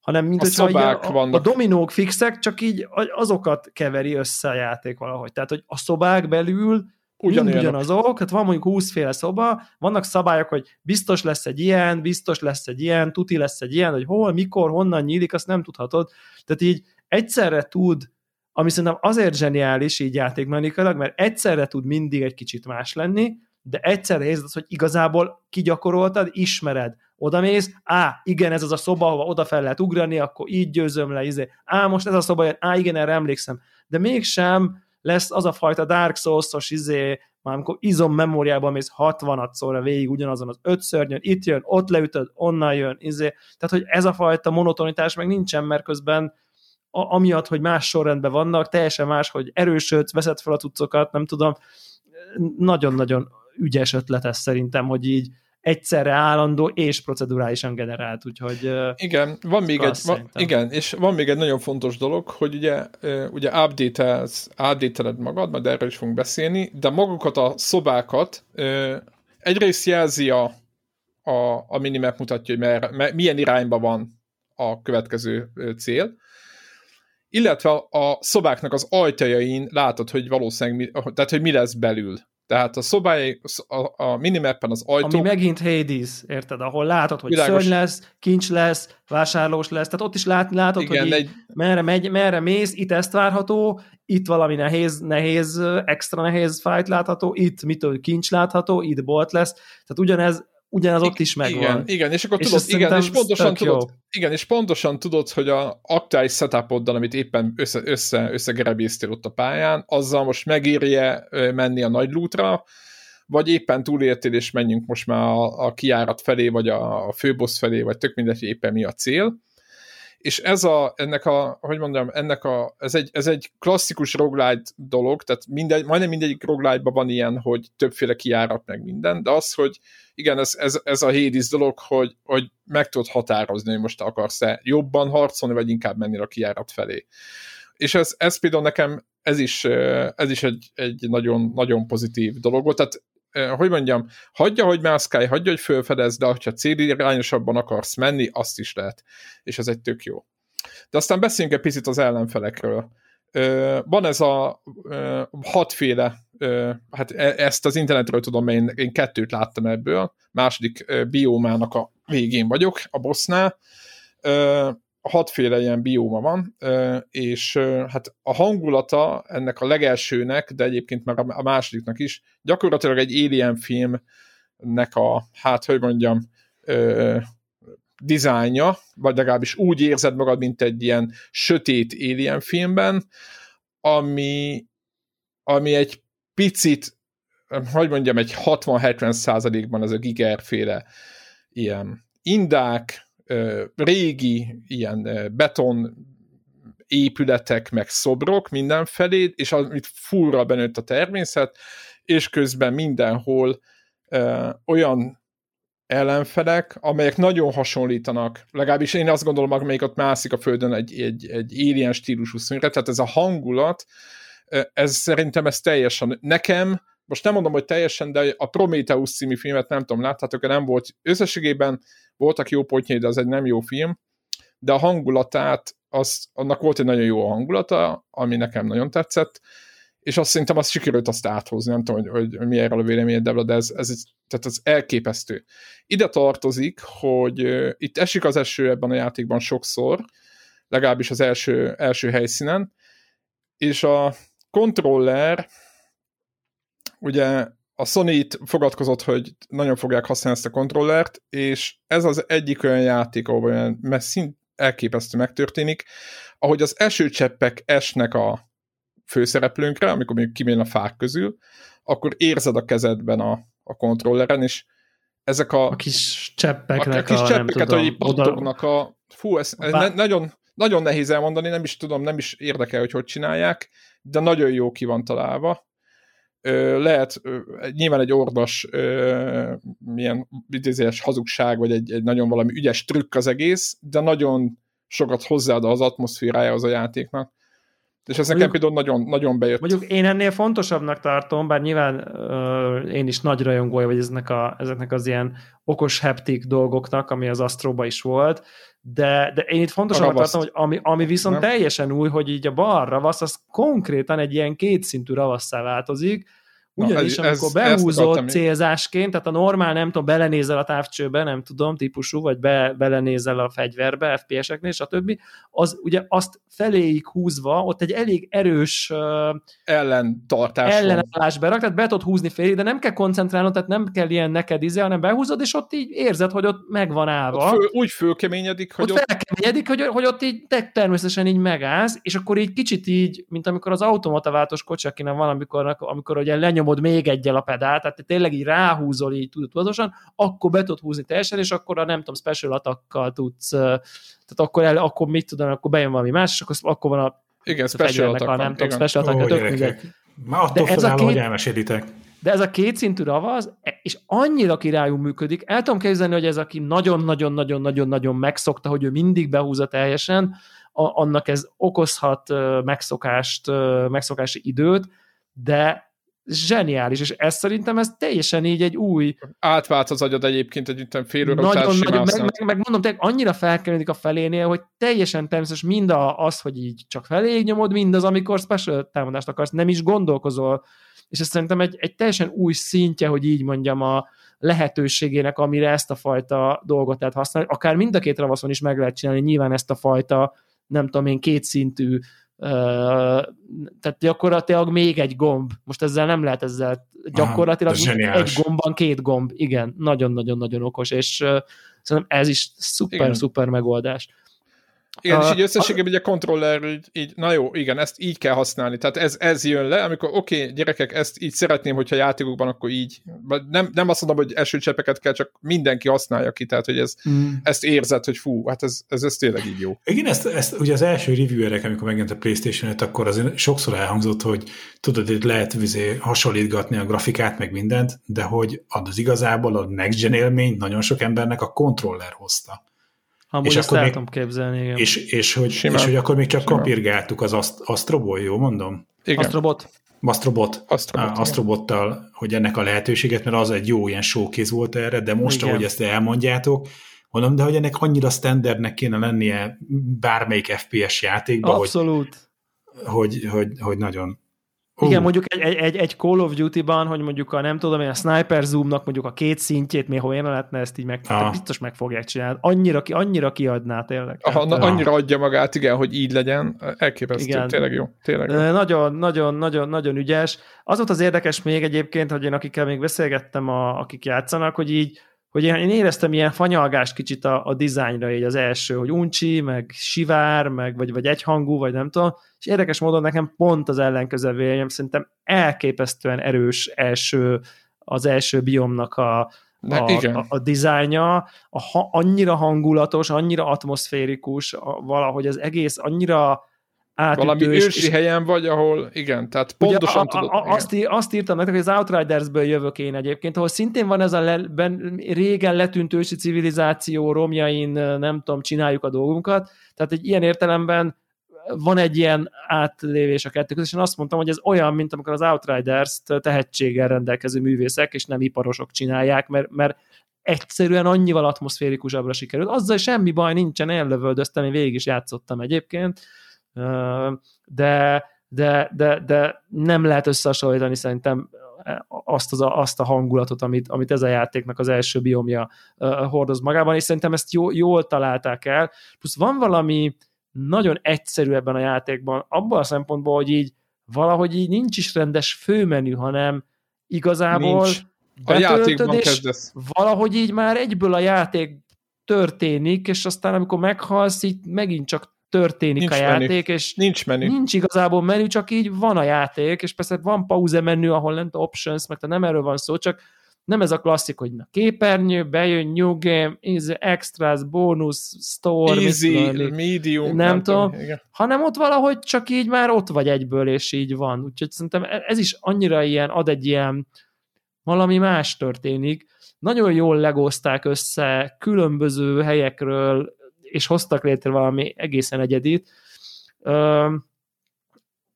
hanem mint a szobák a, vannak. a dominók fixek, csak így azokat keveri össze a játék valahogy. Tehát, hogy a szobák belül Ugyan ugyanazok, hát van mondjuk 20 féle szoba, vannak szabályok, hogy biztos lesz egy ilyen, biztos lesz egy ilyen, tuti lesz egy ilyen, hogy hol, mikor, honnan nyílik, azt nem tudhatod. Tehát így egyszerre tud, ami szerintem azért zseniális így játékmechanikailag, mert egyszerre tud mindig egy kicsit más lenni, de egyszerre érzed hogy igazából kigyakoroltad, ismered, odamész, á, igen, ez az a szoba, ahova oda fel lehet ugrani, akkor így győzöm le, izé. á, most ez a szoba á, igen, erre emlékszem. De mégsem lesz az a fajta Dark Souls-os izé, már amikor izom memóriában mész 60 szóra végig ugyanazon az öt szörnyön, itt jön, ott leütöd, onnan jön, izé. Tehát, hogy ez a fajta monotonitás meg nincsen, mert közben a, amiatt, hogy más sorrendben vannak, teljesen más, hogy erősödsz, veszed fel a cuccokat, nem tudom, nagyon-nagyon ügyes ötlet ez szerintem, hogy így egyszerre állandó és procedurálisan generált, úgyhogy... Igen, van még egy, van, igen, és van még egy nagyon fontos dolog, hogy ugye, ugye update-elsz, update magad, majd erről is fogunk beszélni, de magukat a szobákat egyrészt jelzi a, a, a minimap mutatja, hogy mer, milyen irányba van a következő cél, illetve a szobáknak az ajtajain látod, hogy valószínűleg, mi, tehát hogy mi lesz belül. Tehát a szobály, a, a minimappen az ajtó... Ami megint Hades, érted? Ahol látod, hogy Világos. szörny lesz, kincs lesz, vásárlós lesz, tehát ott is lát, látod, Igen, hogy egy... merre, megy, merre mész, itt ezt várható, itt valami nehéz, nehéz, extra nehéz fight látható, itt mitől kincs látható, itt bolt lesz, tehát ugyanez ugyanaz ott is megvan. Igen, igen és akkor és tudod, igen, és pontosan tudod, igen, és pontosan tudod, hogy a aktuális setupoddal, amit éppen össze, össze, összegerebéztél ott a pályán, azzal most megírje menni a nagy lútra, vagy éppen túléltél, és menjünk most már a, a kiárat felé, vagy a, a főbossz felé, vagy tök mindegy, éppen mi a cél. És ez a, ennek a, hogy mondjam, ennek a, ez egy, ez egy klasszikus roguelite dolog, tehát mindegy, majdnem mindegyik roguelite van ilyen, hogy többféle kiárat meg minden, de az, hogy igen, ez, ez, ez a Hades dolog, hogy, hogy meg tudod határozni, hogy most akarsz-e jobban harcolni, vagy inkább menni a kiárat felé. És ez, ez például nekem, ez is, ez is egy, egy nagyon, nagyon pozitív dolog volt, tehát hogy mondjam, hagyja, hogy mászkálj, hagyja, hogy fölfedez, de ha célirányosabban akarsz menni, azt is lehet. És ez egy tök jó. De aztán beszéljünk egy picit az ellenfelekről. Van ez a hatféle, hát e, ezt az internetről tudom, én, én kettőt láttam ebből, második biómának a végén vagyok, a bossnál, hatféle ilyen bióma van, és hát a hangulata ennek a legelsőnek, de egyébként már a másodiknak is, gyakorlatilag egy Alien filmnek a, hát hogy mondjam, dizájnja, vagy legalábbis úgy érzed magad, mint egy ilyen sötét Alien filmben, ami, ami egy picit, hogy mondjam, egy 60-70 százalékban ez a gigerféle ilyen indák, régi ilyen beton épületek, meg szobrok mindenfelé, és amit furra benőtt a természet, és közben mindenhol ö, olyan ellenfelek, amelyek nagyon hasonlítanak, legalábbis én azt gondolom, amelyik ott mászik a földön egy, egy, egy alien stílusú színre, tehát ez a hangulat, ez szerintem ez teljesen, nekem, most nem mondom, hogy teljesen, de a Prometheus című filmet nem tudom, láthatok nem volt. Összességében voltak jó pontjai, de az egy nem jó film, de a hangulatát, az, annak volt egy nagyon jó hangulata, ami nekem nagyon tetszett, és azt szerintem azt sikerült azt áthozni, nem tudom, hogy, hogy mi erről a véleményed, de ez, ez, tehát ez elképesztő. Ide tartozik, hogy itt esik az eső ebben a játékban sokszor, legalábbis az első, első helyszínen, és a controller ugye a Sony itt fogadkozott, hogy nagyon fogják használni ezt a kontrollert, és ez az egyik olyan játék, ahol olyan messzint elképesztő megtörténik, ahogy az esőcseppek esnek a főszereplőnkre, amikor még kimél a fák közül, akkor érzed a kezedben a, a kontrolleren, és ezek a... A kis cseppeknek a, a kis cseppeket, hogy így pattognak a... Fú, ez, ez ne, nagyon, nagyon nehéz elmondani, nem is tudom, nem is érdekel, hogy hogy csinálják, de nagyon jó ki van találva, lehet nyilván egy ordas milyen idézés hazugság, vagy egy, egy nagyon valami ügyes trükk az egész, de nagyon sokat hozzáad az atmoszférájához a játéknak. És ez nekem például nagyon, nagyon bejött. Mondjuk én ennél fontosabbnak tartom, bár nyilván uh, én is nagy rajongója vagy ezeknek, a, ezeknek az ilyen okos heptik dolgoknak, ami az Astroba is volt, de, de én itt fontosabbnak tartom, hogy ami, ami viszont nem? teljesen új, hogy így a bal ravasz, az konkrétan egy ilyen kétszintű ravasszá változik, ugyanis Na, ez, amikor behúzott célzásként, tehát a normál, nem tudom, belenézel a távcsőbe, nem tudom, típusú, vagy be, belenézel a fegyverbe, FPS-eknél, stb., az ugye azt feléig húzva, ott egy elég erős uh, ellentartás ellenállás berak, tehát be tudod húzni félig, de nem kell koncentrálnod, tehát nem kell ilyen neked izé, hanem behúzod, és ott így érzed, hogy ott megvan állva. Föl, úgy fölkeményedik, hogy ott, ott... felkeményedik, hogy, hogy ott így természetesen így megállsz, és akkor így kicsit így, mint amikor az automata váltós kocsiakinen van, amikor, amikor ugye lenyomod még egyel a pedált, tehát tényleg így ráhúzol így tudatosan, akkor be tudod húzni teljesen, és akkor a nem tudom, special atakkal tudsz, tehát akkor, el, akkor mit tudom, akkor bejön valami más, és akkor, akkor van a igen, special attack a, nem tudom, special attack, tök mindegy. Már attól de ez a két, hogy elmesélitek. De ez a kétszintű ravaz, és annyira királyú működik, el tudom képzelni, hogy ez aki nagyon-nagyon-nagyon-nagyon-nagyon megszokta, hogy ő mindig behúzza teljesen, a, annak ez okozhat megszokást, megszokási időt, de zseniális, és ez szerintem ez teljesen így egy új... Átvált az agyad egyébként egy fél óra nagyon, nagyon, meg, meg, meg, mondom, tényleg annyira felkerülik a felénél, hogy teljesen természetes mind az, hogy így csak felé nyomod, mind az, amikor special támadást akarsz, nem is gondolkozol, és ez szerintem egy, egy teljesen új szintje, hogy így mondjam, a lehetőségének, amire ezt a fajta dolgot lehet használni. Akár mind a két ravaszon is meg lehet csinálni, nyilván ezt a fajta, nem tudom én, kétszintű tehát gyakorlatilag még egy gomb. Most ezzel nem lehet ezzel gyakorlatilag Aha, egy gombban két gomb. Igen, nagyon-nagyon-nagyon okos, és szerintem ez is szuper, Igen. szuper megoldás. Igen, uh, és így összességében a kontroller így, így, na jó, igen, ezt így kell használni. Tehát ez, ez jön le, amikor oké, okay, gyerekek, ezt így szeretném, hogyha játékokban, akkor így. Nem, nem azt mondom, hogy esőcsepeket kell, csak mindenki használja ki, tehát hogy ez, mm. ezt érzed, hogy fú, hát ez, ez, ez tényleg így jó. Igen, ezt, ezt ugye az első reviewerek, amikor megjelent a Playstation 5, akkor azért sokszor elhangzott, hogy tudod, hogy lehet vizé hasonlítgatni a grafikát, meg mindent, de hogy az igazából a next gen élmény nagyon sok embernek a kontroller hozta. Amúgy és ezt akkor még, képzelni, igen. És, és, hogy, és hogy akkor még csak Simán. kapirgáltuk az Ast- Astroból, jó mondom? Igen. Astrobot. Astrobot, Astrobot Astrobottal, hogy ennek a lehetőséget, mert az egy jó ilyen showkéz volt erre, de most, igen. ahogy ezt elmondjátok, mondom, de hogy ennek annyira standardnek kéne lennie bármelyik FPS játékban, Abszolút. Hogy, hogy, hogy, hogy nagyon, igen, uh. mondjuk egy, egy, egy Call of Duty-ban, hogy mondjuk a nem tudom, a Sniper Zoom-nak mondjuk a két szintjét, még olyan lehetne ezt így meg, ah. biztos meg fogják csinálni. Annyira, ki, annyira kiadná tényleg. Aha, na, annyira adja magát, igen, hogy így legyen. Elképesztő, igen. tényleg jó. Tényleg jó. Nagyon, nagyon, nagyon, nagyon ügyes. Az volt az érdekes még egyébként, hogy én akikkel még beszélgettem, a, akik játszanak, hogy így hogy én, én éreztem ilyen fanyalgást kicsit a, a dizájnra így az első, hogy uncsi, meg sivár, meg vagy, vagy egyhangú, vagy nem tudom, és érdekes módon nekem pont az ellenkező véleményem, szerintem elképesztően erős első, az első biomnak a, a, igen. a, a dizájnja, a, annyira hangulatos, annyira atmoszférikus, a, valahogy az egész annyira átütő. Valami ősi és, helyen vagy, ahol igen, tehát pontosan ugye, tudod. A, a, azt, azt írtam nektek, hogy az Outridersből jövök én egyébként, ahol szintén van ez a le, ben, régen letűnt ősi civilizáció, romjain, nem tudom, csináljuk a dolgunkat, tehát egy ilyen értelemben van egy ilyen átlévés a kettő között, és én azt mondtam, hogy ez olyan, mint amikor az Outriders-t tehetséggel rendelkező művészek, és nem iparosok csinálják, mert, mert egyszerűen annyival atmoszférikusabbra sikerült. Azzal semmi baj nincsen, ellövöldöztem, én végig is játszottam egyébként, de, de, de, de nem lehet összehasonlítani szerintem azt, az a, azt a hangulatot, amit, amit ez a játéknak az első biomja hordoz magában, és szerintem ezt jó, jól találták el. Plusz van valami nagyon egyszerű ebben a játékban, abban a szempontból, hogy így valahogy így nincs is rendes főmenü, hanem igazából nincs. A játékban kezdesz. Valahogy így már egyből a játék történik, és aztán amikor meghalsz, így megint csak történik nincs a játék, menü. és nincs menü. Nincs igazából menü, csak így van a játék, és persze van pauze menü, ahol nem options, mert nem erről van szó, csak nem ez a klasszik, hogy na képernyő, bejön new game, easy, extras, bónusz, store, easy, medium, nem, nem tudom, tudom hanem ott valahogy csak így már ott vagy egyből, és így van. Úgyhogy szerintem e- ez is annyira ilyen, ad egy ilyen, valami más történik. Nagyon jól legozták össze különböző helyekről és hoztak létre valami egészen egyedit.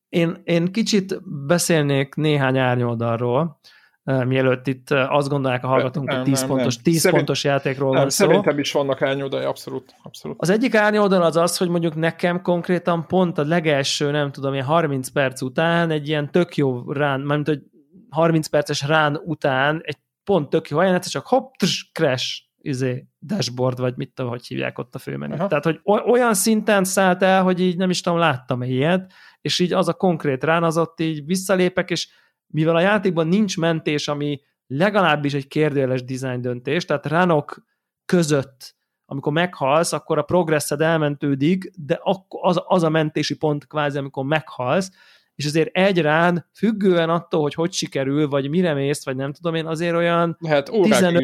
Én, én kicsit beszélnék néhány árnyoldalról, mielőtt itt azt gondolják a hallgatók, hogy 10 pontos, 10 Szerint, pontos játékról nem, van szó. Szerintem is vannak árnyoldalai, abszolút, abszolút. Az egyik árnyoldal az az, hogy mondjuk nekem konkrétan pont a legelső, nem tudom, ilyen 30 perc után egy ilyen tök jó rán, mármint hogy 30 perces rán után egy pont tök jó helyen, csak hopp, tss, crash, izé, dashboard, vagy mit tudom, hogy hívják ott a főmenü. Aha. Tehát, hogy olyan szinten szállt el, hogy így nem is tudom, láttam -e ilyet, és így az a konkrét rán, az ott így visszalépek, és mivel a játékban nincs mentés, ami legalábbis egy kérdőjeles design döntés, tehát ránok között, amikor meghalsz, akkor a progresszed elmentődik, de az, az a mentési pont kvázi, amikor meghalsz, és azért egy rán, függően attól, hogy hogy sikerül, vagy mire mész, vagy nem tudom én, azért olyan lehet, 15,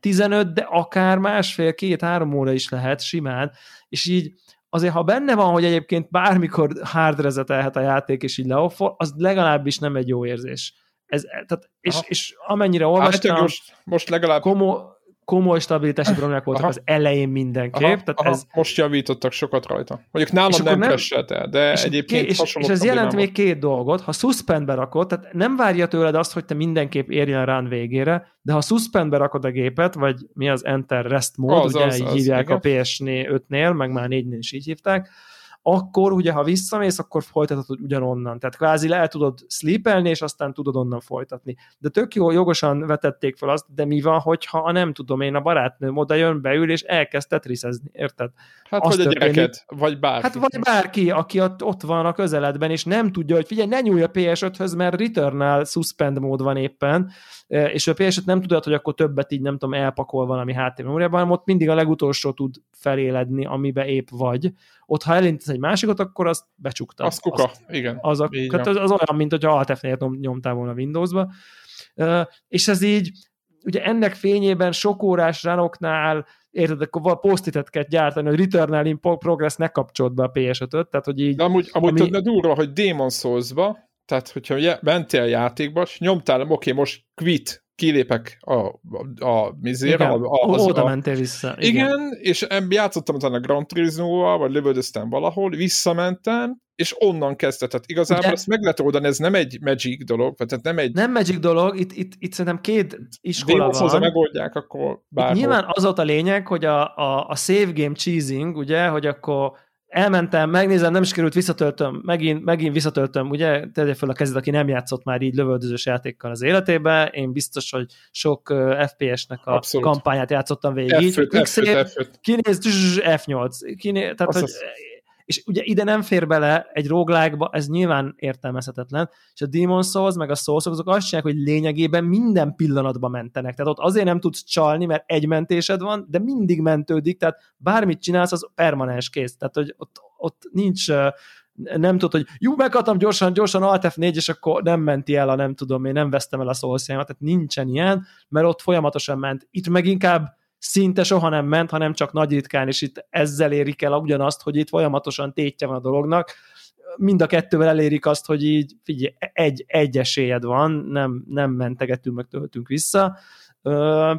15, de akár másfél, két-három óra is lehet simán, és így azért, ha benne van, hogy egyébként bármikor hard resetelhet a játék, és így leoffol, az legalábbis nem egy jó érzés. Ez, tehát, és, és amennyire olvastam, hát, most, most legalább komo, komoly stabilitási problémák voltak Aha. az elején mindenképp. Aha. Tehát Aha. Ez... Most javítottak sokat rajta. Mondjuk nálam nem, nem el, de és egyébként és, és ez jelent még két dolgot. Ha suspendbe rakod, tehát nem várja tőled azt, hogy te mindenképp érjen rán végére, de ha suspendbe rakod a gépet, vagy mi az Enter Rest mód, az, ugye az, így az, hívják igen. a PS5-nél, meg már 4-nél is így hívták, akkor ugye, ha visszamész, akkor folytatod ugyanonnan. Tehát kvázi le tudod sleepelni, és aztán tudod onnan folytatni. De tök jó, jogosan vetették fel azt, de mi van, hogyha nem tudom én, a barátnőm oda jön, beül, és elkezd tetriszezni, érted? Hát Azt vagy a történik- gyereket, vagy bárki. Hát vagy bárki, aki ott, ott van a közeledben, és nem tudja, hogy figyelj, ne nyúlj a PS5-höz, mert Returnal suspend mód van éppen, e, és a PS5 nem tudod, hogy akkor többet így nem tudom, elpakol valami háttérmemóriában, hanem ott mindig a legutolsó tud feléledni, amibe épp vagy. Ott, ha elindítesz egy másikat, akkor azt becsuktad. Az kuka, Azt, igen. az, a, az, az olyan, mint hogyha Alt F4-et nyom- nyomtál volna Windowsba. Ö, És ez így, ugye ennek fényében sok órás ranoknál érted, akkor posztitet kell gyártani, hogy Returnal in Progress ne kapcsolt be a PS5-öt, tehát hogy így De amúgy, amúgy Ami- tudna durva, hogy Demon Souls-ba, tehát hogyha mentél játékba, és nyomtál, oké, most quit, kilépek a, a, a mizére, igen, a, a, az, oda a, mentél vissza. igen, és em- játszottam utána Grand Turismo-val, vagy lövöldöztem valahol, visszamentem, és onnan kezdett. Tehát igazából Ugye- ezt meg lehet oldani, ez nem egy magic dolog, tehát nem egy Nem magic dolog, itt, itt, itt szerintem két iskola van. megoldják, akkor Itt bárhol. nyilván az ott a lényeg, hogy a, a, a save game cheesing, ugye, hogy akkor elmentem, megnézem, nem is került, visszatöltöm, megint, megint visszatöltöm, ugye, tegye fel a kezed, aki nem játszott már így lövöldözős játékkal az életébe, én biztos, hogy sok FPS-nek a Abszolút. kampányát játszottam végig. így, F5, quick F5, save, F5. kinéz, zzz, F8, kinéz, tehát, Azt hogy, és ugye ide nem fér bele egy roguelike ez nyilván értelmezhetetlen, és a Demon Souls meg a souls azok azt csinálják, hogy lényegében minden pillanatban mentenek. Tehát ott azért nem tudsz csalni, mert egy mentésed van, de mindig mentődik, tehát bármit csinálsz, az permanens kész. Tehát, hogy ott, ott nincs nem tudod, hogy jó, meghaltam gyorsan, gyorsan Alt F4, és akkor nem menti el a nem tudom, én nem vesztem el a souls tehát nincsen ilyen, mert ott folyamatosan ment. Itt meg inkább szinte soha nem ment, hanem csak nagy ritkán, és itt ezzel érik el ugyanazt, hogy itt folyamatosan tétje van a dolognak. Mind a kettővel elérik azt, hogy így figyelj, egy, egy esélyed van, nem, nem mentegetünk, meg töltünk vissza. Ö,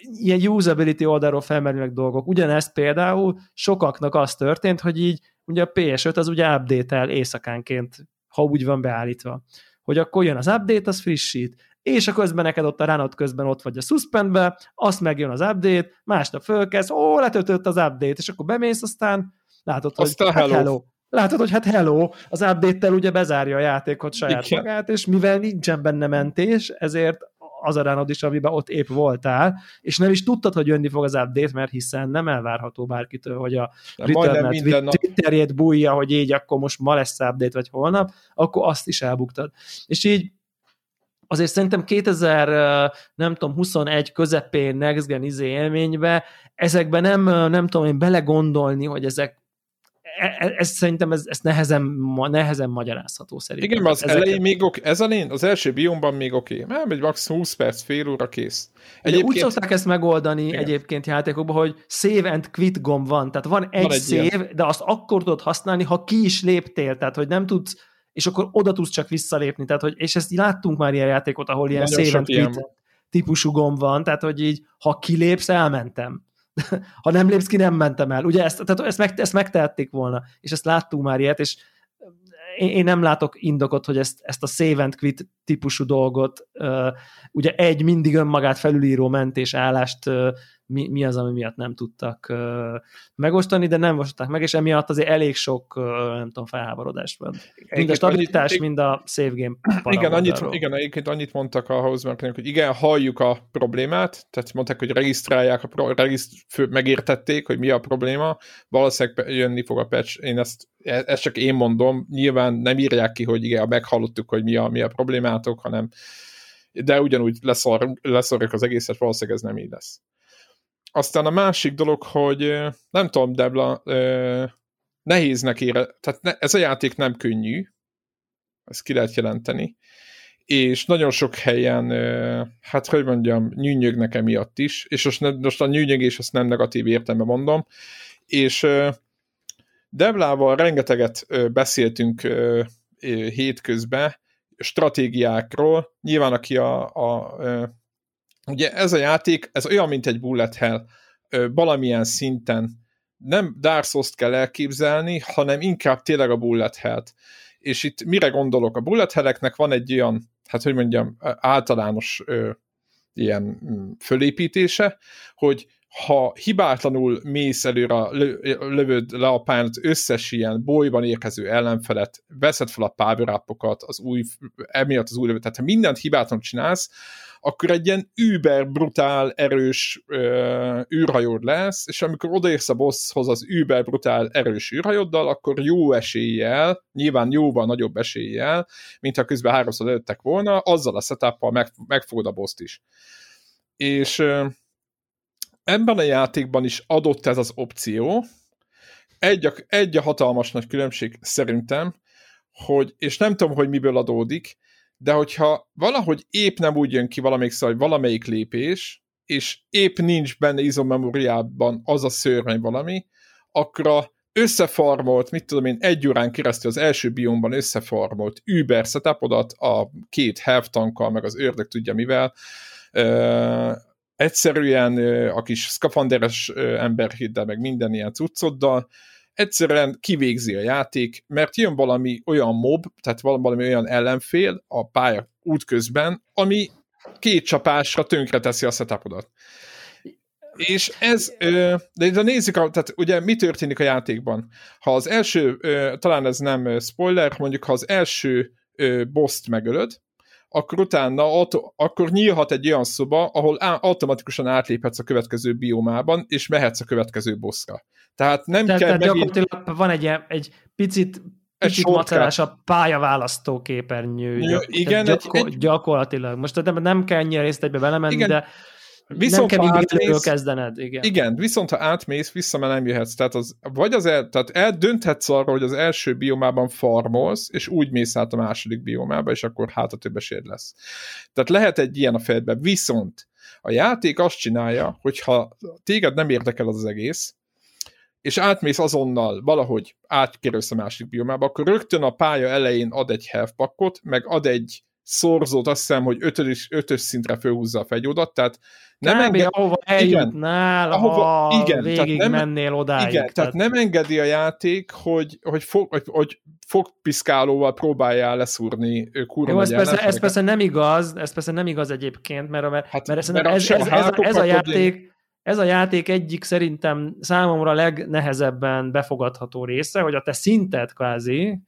ilyen usability oldalról felmerülnek dolgok. Ugyanezt például sokaknak az történt, hogy így ugye a PS5 az ugye update-el éjszakánként, ha úgy van beállítva. Hogy akkor jön az update, az frissít, és a közben neked ott a ránot közben ott vagy a suspendbe, azt megjön az update, másnap fölkezd, ó, letöltött az update, és akkor bemész, aztán látod, hogy Aztán hát hello. hello. Látod, hogy hát hello, az update-tel ugye bezárja a játékot saját Igen. magát, és mivel nincsen benne mentés, ezért az a ránod is, amiben ott épp voltál, és nem is tudtad, hogy jönni fog az update, mert hiszen nem elvárható bárkitől, hogy a Returnal minden nap. Twitterjét bújja, hogy így akkor most ma lesz update, vagy holnap, akkor azt is elbuktad. És így azért szerintem 2000, ö, nem tudom, 21 közepén Next Gen izé élménybe, ezekben nem, nem tudom én belegondolni, hogy ezek e- e- ez szerintem ez, ez nehezen, nehezen magyarázható szerintem. Igen, az Ezeket- elején még oké, ez elején, az első biomban még oké, okay. egy maximum 20 perc, fél óra kész. Egyébként... Úgy szokták ezt megoldani Igen. Egyébként játékokban, hogy save and quit gomb van, tehát van egy, Van egy save, ilyen. de azt akkor tudod használni, ha ki is léptél, tehát hogy nem tudsz, és akkor oda tudsz csak visszalépni, tehát hogy, és ezt láttunk már ilyen játékot, ahol ilyen quit típusú gomb van, tehát hogy így, ha kilépsz, elmentem. ha nem lépsz ki, nem mentem el. Ugye ezt, tehát ezt, meg, ezt megtehették volna, és ezt láttunk már ilyet, és én, én nem látok indokot, hogy ezt, ezt a save and quit típusú dolgot, uh, ugye egy mindig önmagát felülíró mentés állást uh, mi, mi az, ami miatt nem tudtak megosztani, de nem osztották meg, és emiatt azért elég sok, nem tudom, felháborodás van. Mind a stabilitás, mind a save game Igen, annyit, igen, egyébként annyit mondtak a Housemarknek, hogy igen, halljuk a problémát, tehát mondták, hogy regisztrálják, a pro, regiszt, megértették, hogy mi a probléma, valószínűleg jönni fog a patch, én ezt, e- ezt csak én mondom, nyilván nem írják ki, hogy igen, meghallottuk, hogy mi a, mi a problémátok, hanem de ugyanúgy leszor, leszorjuk az egészet, valószínűleg ez nem így lesz. Aztán a másik dolog, hogy nem tudom, Debla, nehéznek ére, tehát ne, ez a játék nem könnyű, ezt ki lehet jelenteni, és nagyon sok helyen, hát hogy mondjam, nyűnyögnek emiatt is, és most, ne, most a nyűnyögés azt nem negatív értelemben mondom, és Deblával rengeteget beszéltünk hétközben stratégiákról, nyilván aki a, a ugye ez a játék, ez olyan, mint egy bullet hell, valamilyen szinten nem Dark Souls-t kell elképzelni, hanem inkább tényleg a bullet hell-t. És itt mire gondolok? A bullet helleknek van egy olyan, hát hogy mondjam, általános ö, ilyen mm, fölépítése, hogy ha hibátlanul mész előre, lövöd le a pályán összes ilyen bolyban érkező ellenfelet, veszed fel a power az új, emiatt az új lövő, tehát ha mindent hibátlanul csinálsz, akkor egy ilyen über brutál, erős ö, űrhajód lesz, és amikor odaérsz a bosshoz az über brutál, erős űrhajóddal, akkor jó eséllyel, nyilván jóval nagyobb eséllyel, mint ha közben háromszor előttek volna, azzal a setup meg, megfogod a boszt is. És ö, ebben a játékban is adott ez az opció. Egy a, egy a hatalmas nagy különbség szerintem, hogy, és nem tudom, hogy miből adódik, de hogyha valahogy épp nem úgy jön ki valamelyik szó, valamelyik lépés, és épp nincs benne izomemóriában az a szörny valami, akkor a összefarmolt, mit tudom én, egy órán keresztül az első biomban összefarmolt Uber setupodat a két health tankkal, meg az ördög tudja mivel, egyszerűen a kis szkafanderes emberhiddel, meg minden ilyen cuccoddal, egyszerűen kivégzi a játék, mert jön valami olyan mob, tehát valami olyan ellenfél a pálya útközben, ami két csapásra teszi a setupodat. És ez, de, de nézzük, tehát ugye mi történik a játékban? Ha az első, talán ez nem spoiler, mondjuk ha az első boss megölöd, akkor utána auto, akkor nyílhat egy olyan szoba, ahol automatikusan átléphetsz a következő biomában, és mehetsz a következő bosszra. Tehát nem tehát, kell tehát megint... gyakorlatilag van egy, egy picit macerás a pályaválasztó képernyő. Ja, igen, gyakor- egy, egy... Gyakorlatilag. Most nem, nem kell ennyire részletbe belemenni, igen. de Viszont nem kell mindig kezdened, igen. Igen, viszont ha átmész, vissza már nem jöhetsz. Tehát, az, vagy az el, tehát eldönthetsz arra, hogy az első biomában farmolsz, és úgy mész át a második biomába, és akkor hát a több esélyed lesz. Tehát lehet egy ilyen a fejedben. Viszont a játék azt csinálja, hogyha téged nem érdekel az, az egész, és átmész azonnal valahogy átkerülsz a másik biomába, akkor rögtön a pálya elején ad egy health packot, meg ad egy szorzót, azt hiszem, hogy ötös, ötös szintre fölhúzza a fegyódat, tehát nem Kb. enged... ahova eljutnál, ahova, ha igen, végig nem, mennél odáig. Igen, tehát, tehát nem engedi a játék, hogy, hogy, fog, hogy, hogy fogpiszkálóval próbáljál leszúrni kurva Jó, ez persze, ez persze nem igaz, ez persze nem igaz egyébként, mert, mert, hát, mert, mert ez, ez, ez, ez, a játék, ez a játék egyik szerintem számomra legnehezebben befogadható része, hogy a te szinted kvázi,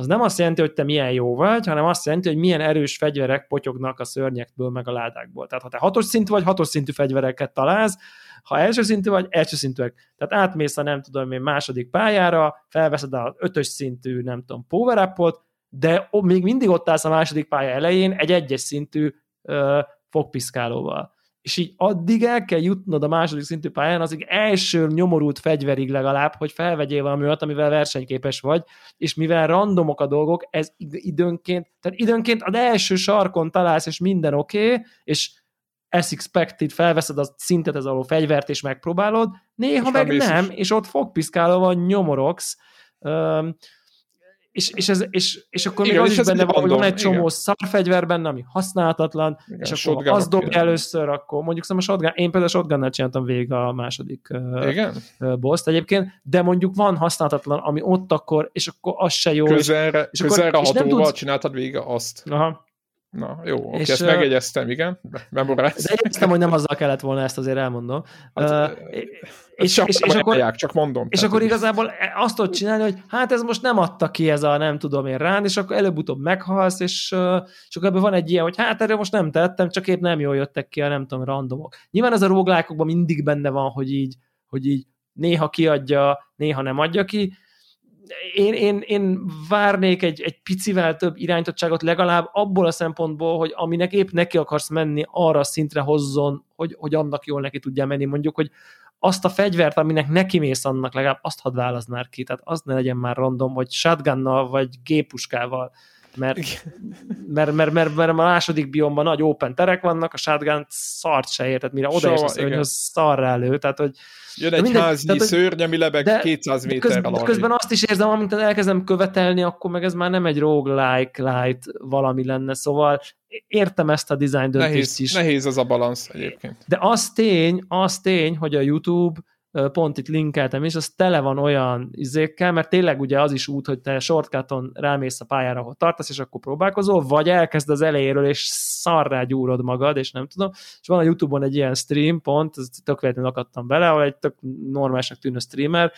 az nem azt jelenti, hogy te milyen jó vagy, hanem azt jelenti, hogy milyen erős fegyverek potyognak a szörnyekből, meg a ládákból. Tehát ha te hatos szintű vagy, hatos szintű fegyvereket találsz, ha első szintű vagy, első szintűek. Tehát átmész a nem tudom én második pályára, felveszed az ötös szintű, nem tudom, power de még mindig ott állsz a második pálya elején egy egyes szintű ö, fogpiszkálóval és így addig el kell jutnod a második szintű pályán, az első nyomorult fegyverig legalább, hogy felvegyél valami olyat, amivel versenyképes vagy, és mivel randomok a dolgok, ez időnként, tehát időnként az első sarkon találsz, és minden oké, okay, és as expected, felveszed a szintet ez alól fegyvert, és megpróbálod, néha és meg nem, és ott fogpiszkálóval nyomorogsz, és, és, ez, és, és akkor igen, még az is benne van, hogy van egy csomó szarfegyver benne, ami használhatatlan, igen, és akkor az dob először, akkor mondjuk szóval a shotgun, én például a shotgunnal csináltam végig a második igen? boss egyébként, de mondjuk van használhatatlan, ami ott akkor, és akkor az se jó. Közelre, és, közelre és hatóval tudsz... csináltad végig azt. Aha. Na, jó, oké, és, ezt megjegyeztem, igen, memoráztam. De jegyeztem, hogy nem azzal kellett volna ezt azért elmondom. Hát, uh, és, és, és, akkor, csak mondom. És akkor igazából azt tudod csinálni, hogy hát ez most nem adta ki ez a nem tudom én rán, és akkor előbb-utóbb meghalsz, és, és akkor ebben van egy ilyen, hogy hát erre most nem tettem, csak épp nem jól jöttek ki a nem tudom, randomok. Nyilván ez a róglákokban mindig benne van, hogy így, hogy így néha kiadja, néha nem adja ki, én, én, én várnék egy, egy picivel több irányítottságot legalább abból a szempontból, hogy aminek épp neki akarsz menni, arra szintre hozzon, hogy, hogy annak jól neki tudja menni. Mondjuk, hogy azt a fegyvert, aminek neki mész annak, legalább azt hadd válasz már ki, tehát az ne legyen már random, hogy shotgunnal vagy gépuskával, mert, mert, mert, mert, mert, a második biomban nagy open terek vannak, a shotgun szart se érted, mire oda is hogy az szarrá lő, tehát hogy Jön egy mindegy, háznyi tehát, szörny, ami lebeg de, 200 méterrel közben, közben azt is érzem, amint elkezdem követelni, akkor meg ez már nem egy roguelike light valami lenne, szóval értem ezt a design döntést nehéz, is. Nehéz az a balansz egyébként. De az tény, az tény, hogy a YouTube pont itt linkeltem, és az tele van olyan izékkel, mert tényleg ugye az is út, hogy te shortcuton rámész a pályára, ahol tartasz, és akkor próbálkozol, vagy elkezd az elejéről, és szarrá gyúrod magad, és nem tudom. És van a Youtube-on egy ilyen stream, pont, tök véletlenül akadtam bele, ahol egy tök normálisnak tűnő streamer,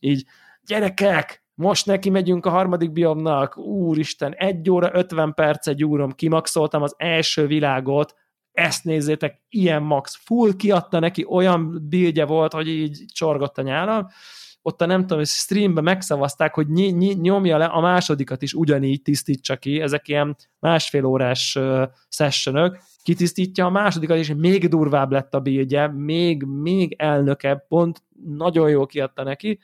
így gyerekek, most neki megyünk a harmadik biomnak, úristen, egy óra 50 perce gyúrom, kimaxoltam az első világot, ezt nézzétek, ilyen max, full kiadta neki, olyan bildje volt, hogy így csorgott a nyálam, ott a nem tudom, hogy streamben megszavazták, hogy ny- ny- nyomja le a másodikat is ugyanígy tisztítsa ki, ezek ilyen másfél órás uh, sessionök, kitisztítja a másodikat, és még durvább lett a bildje, még, még elnökebb, pont nagyon jól kiadta neki,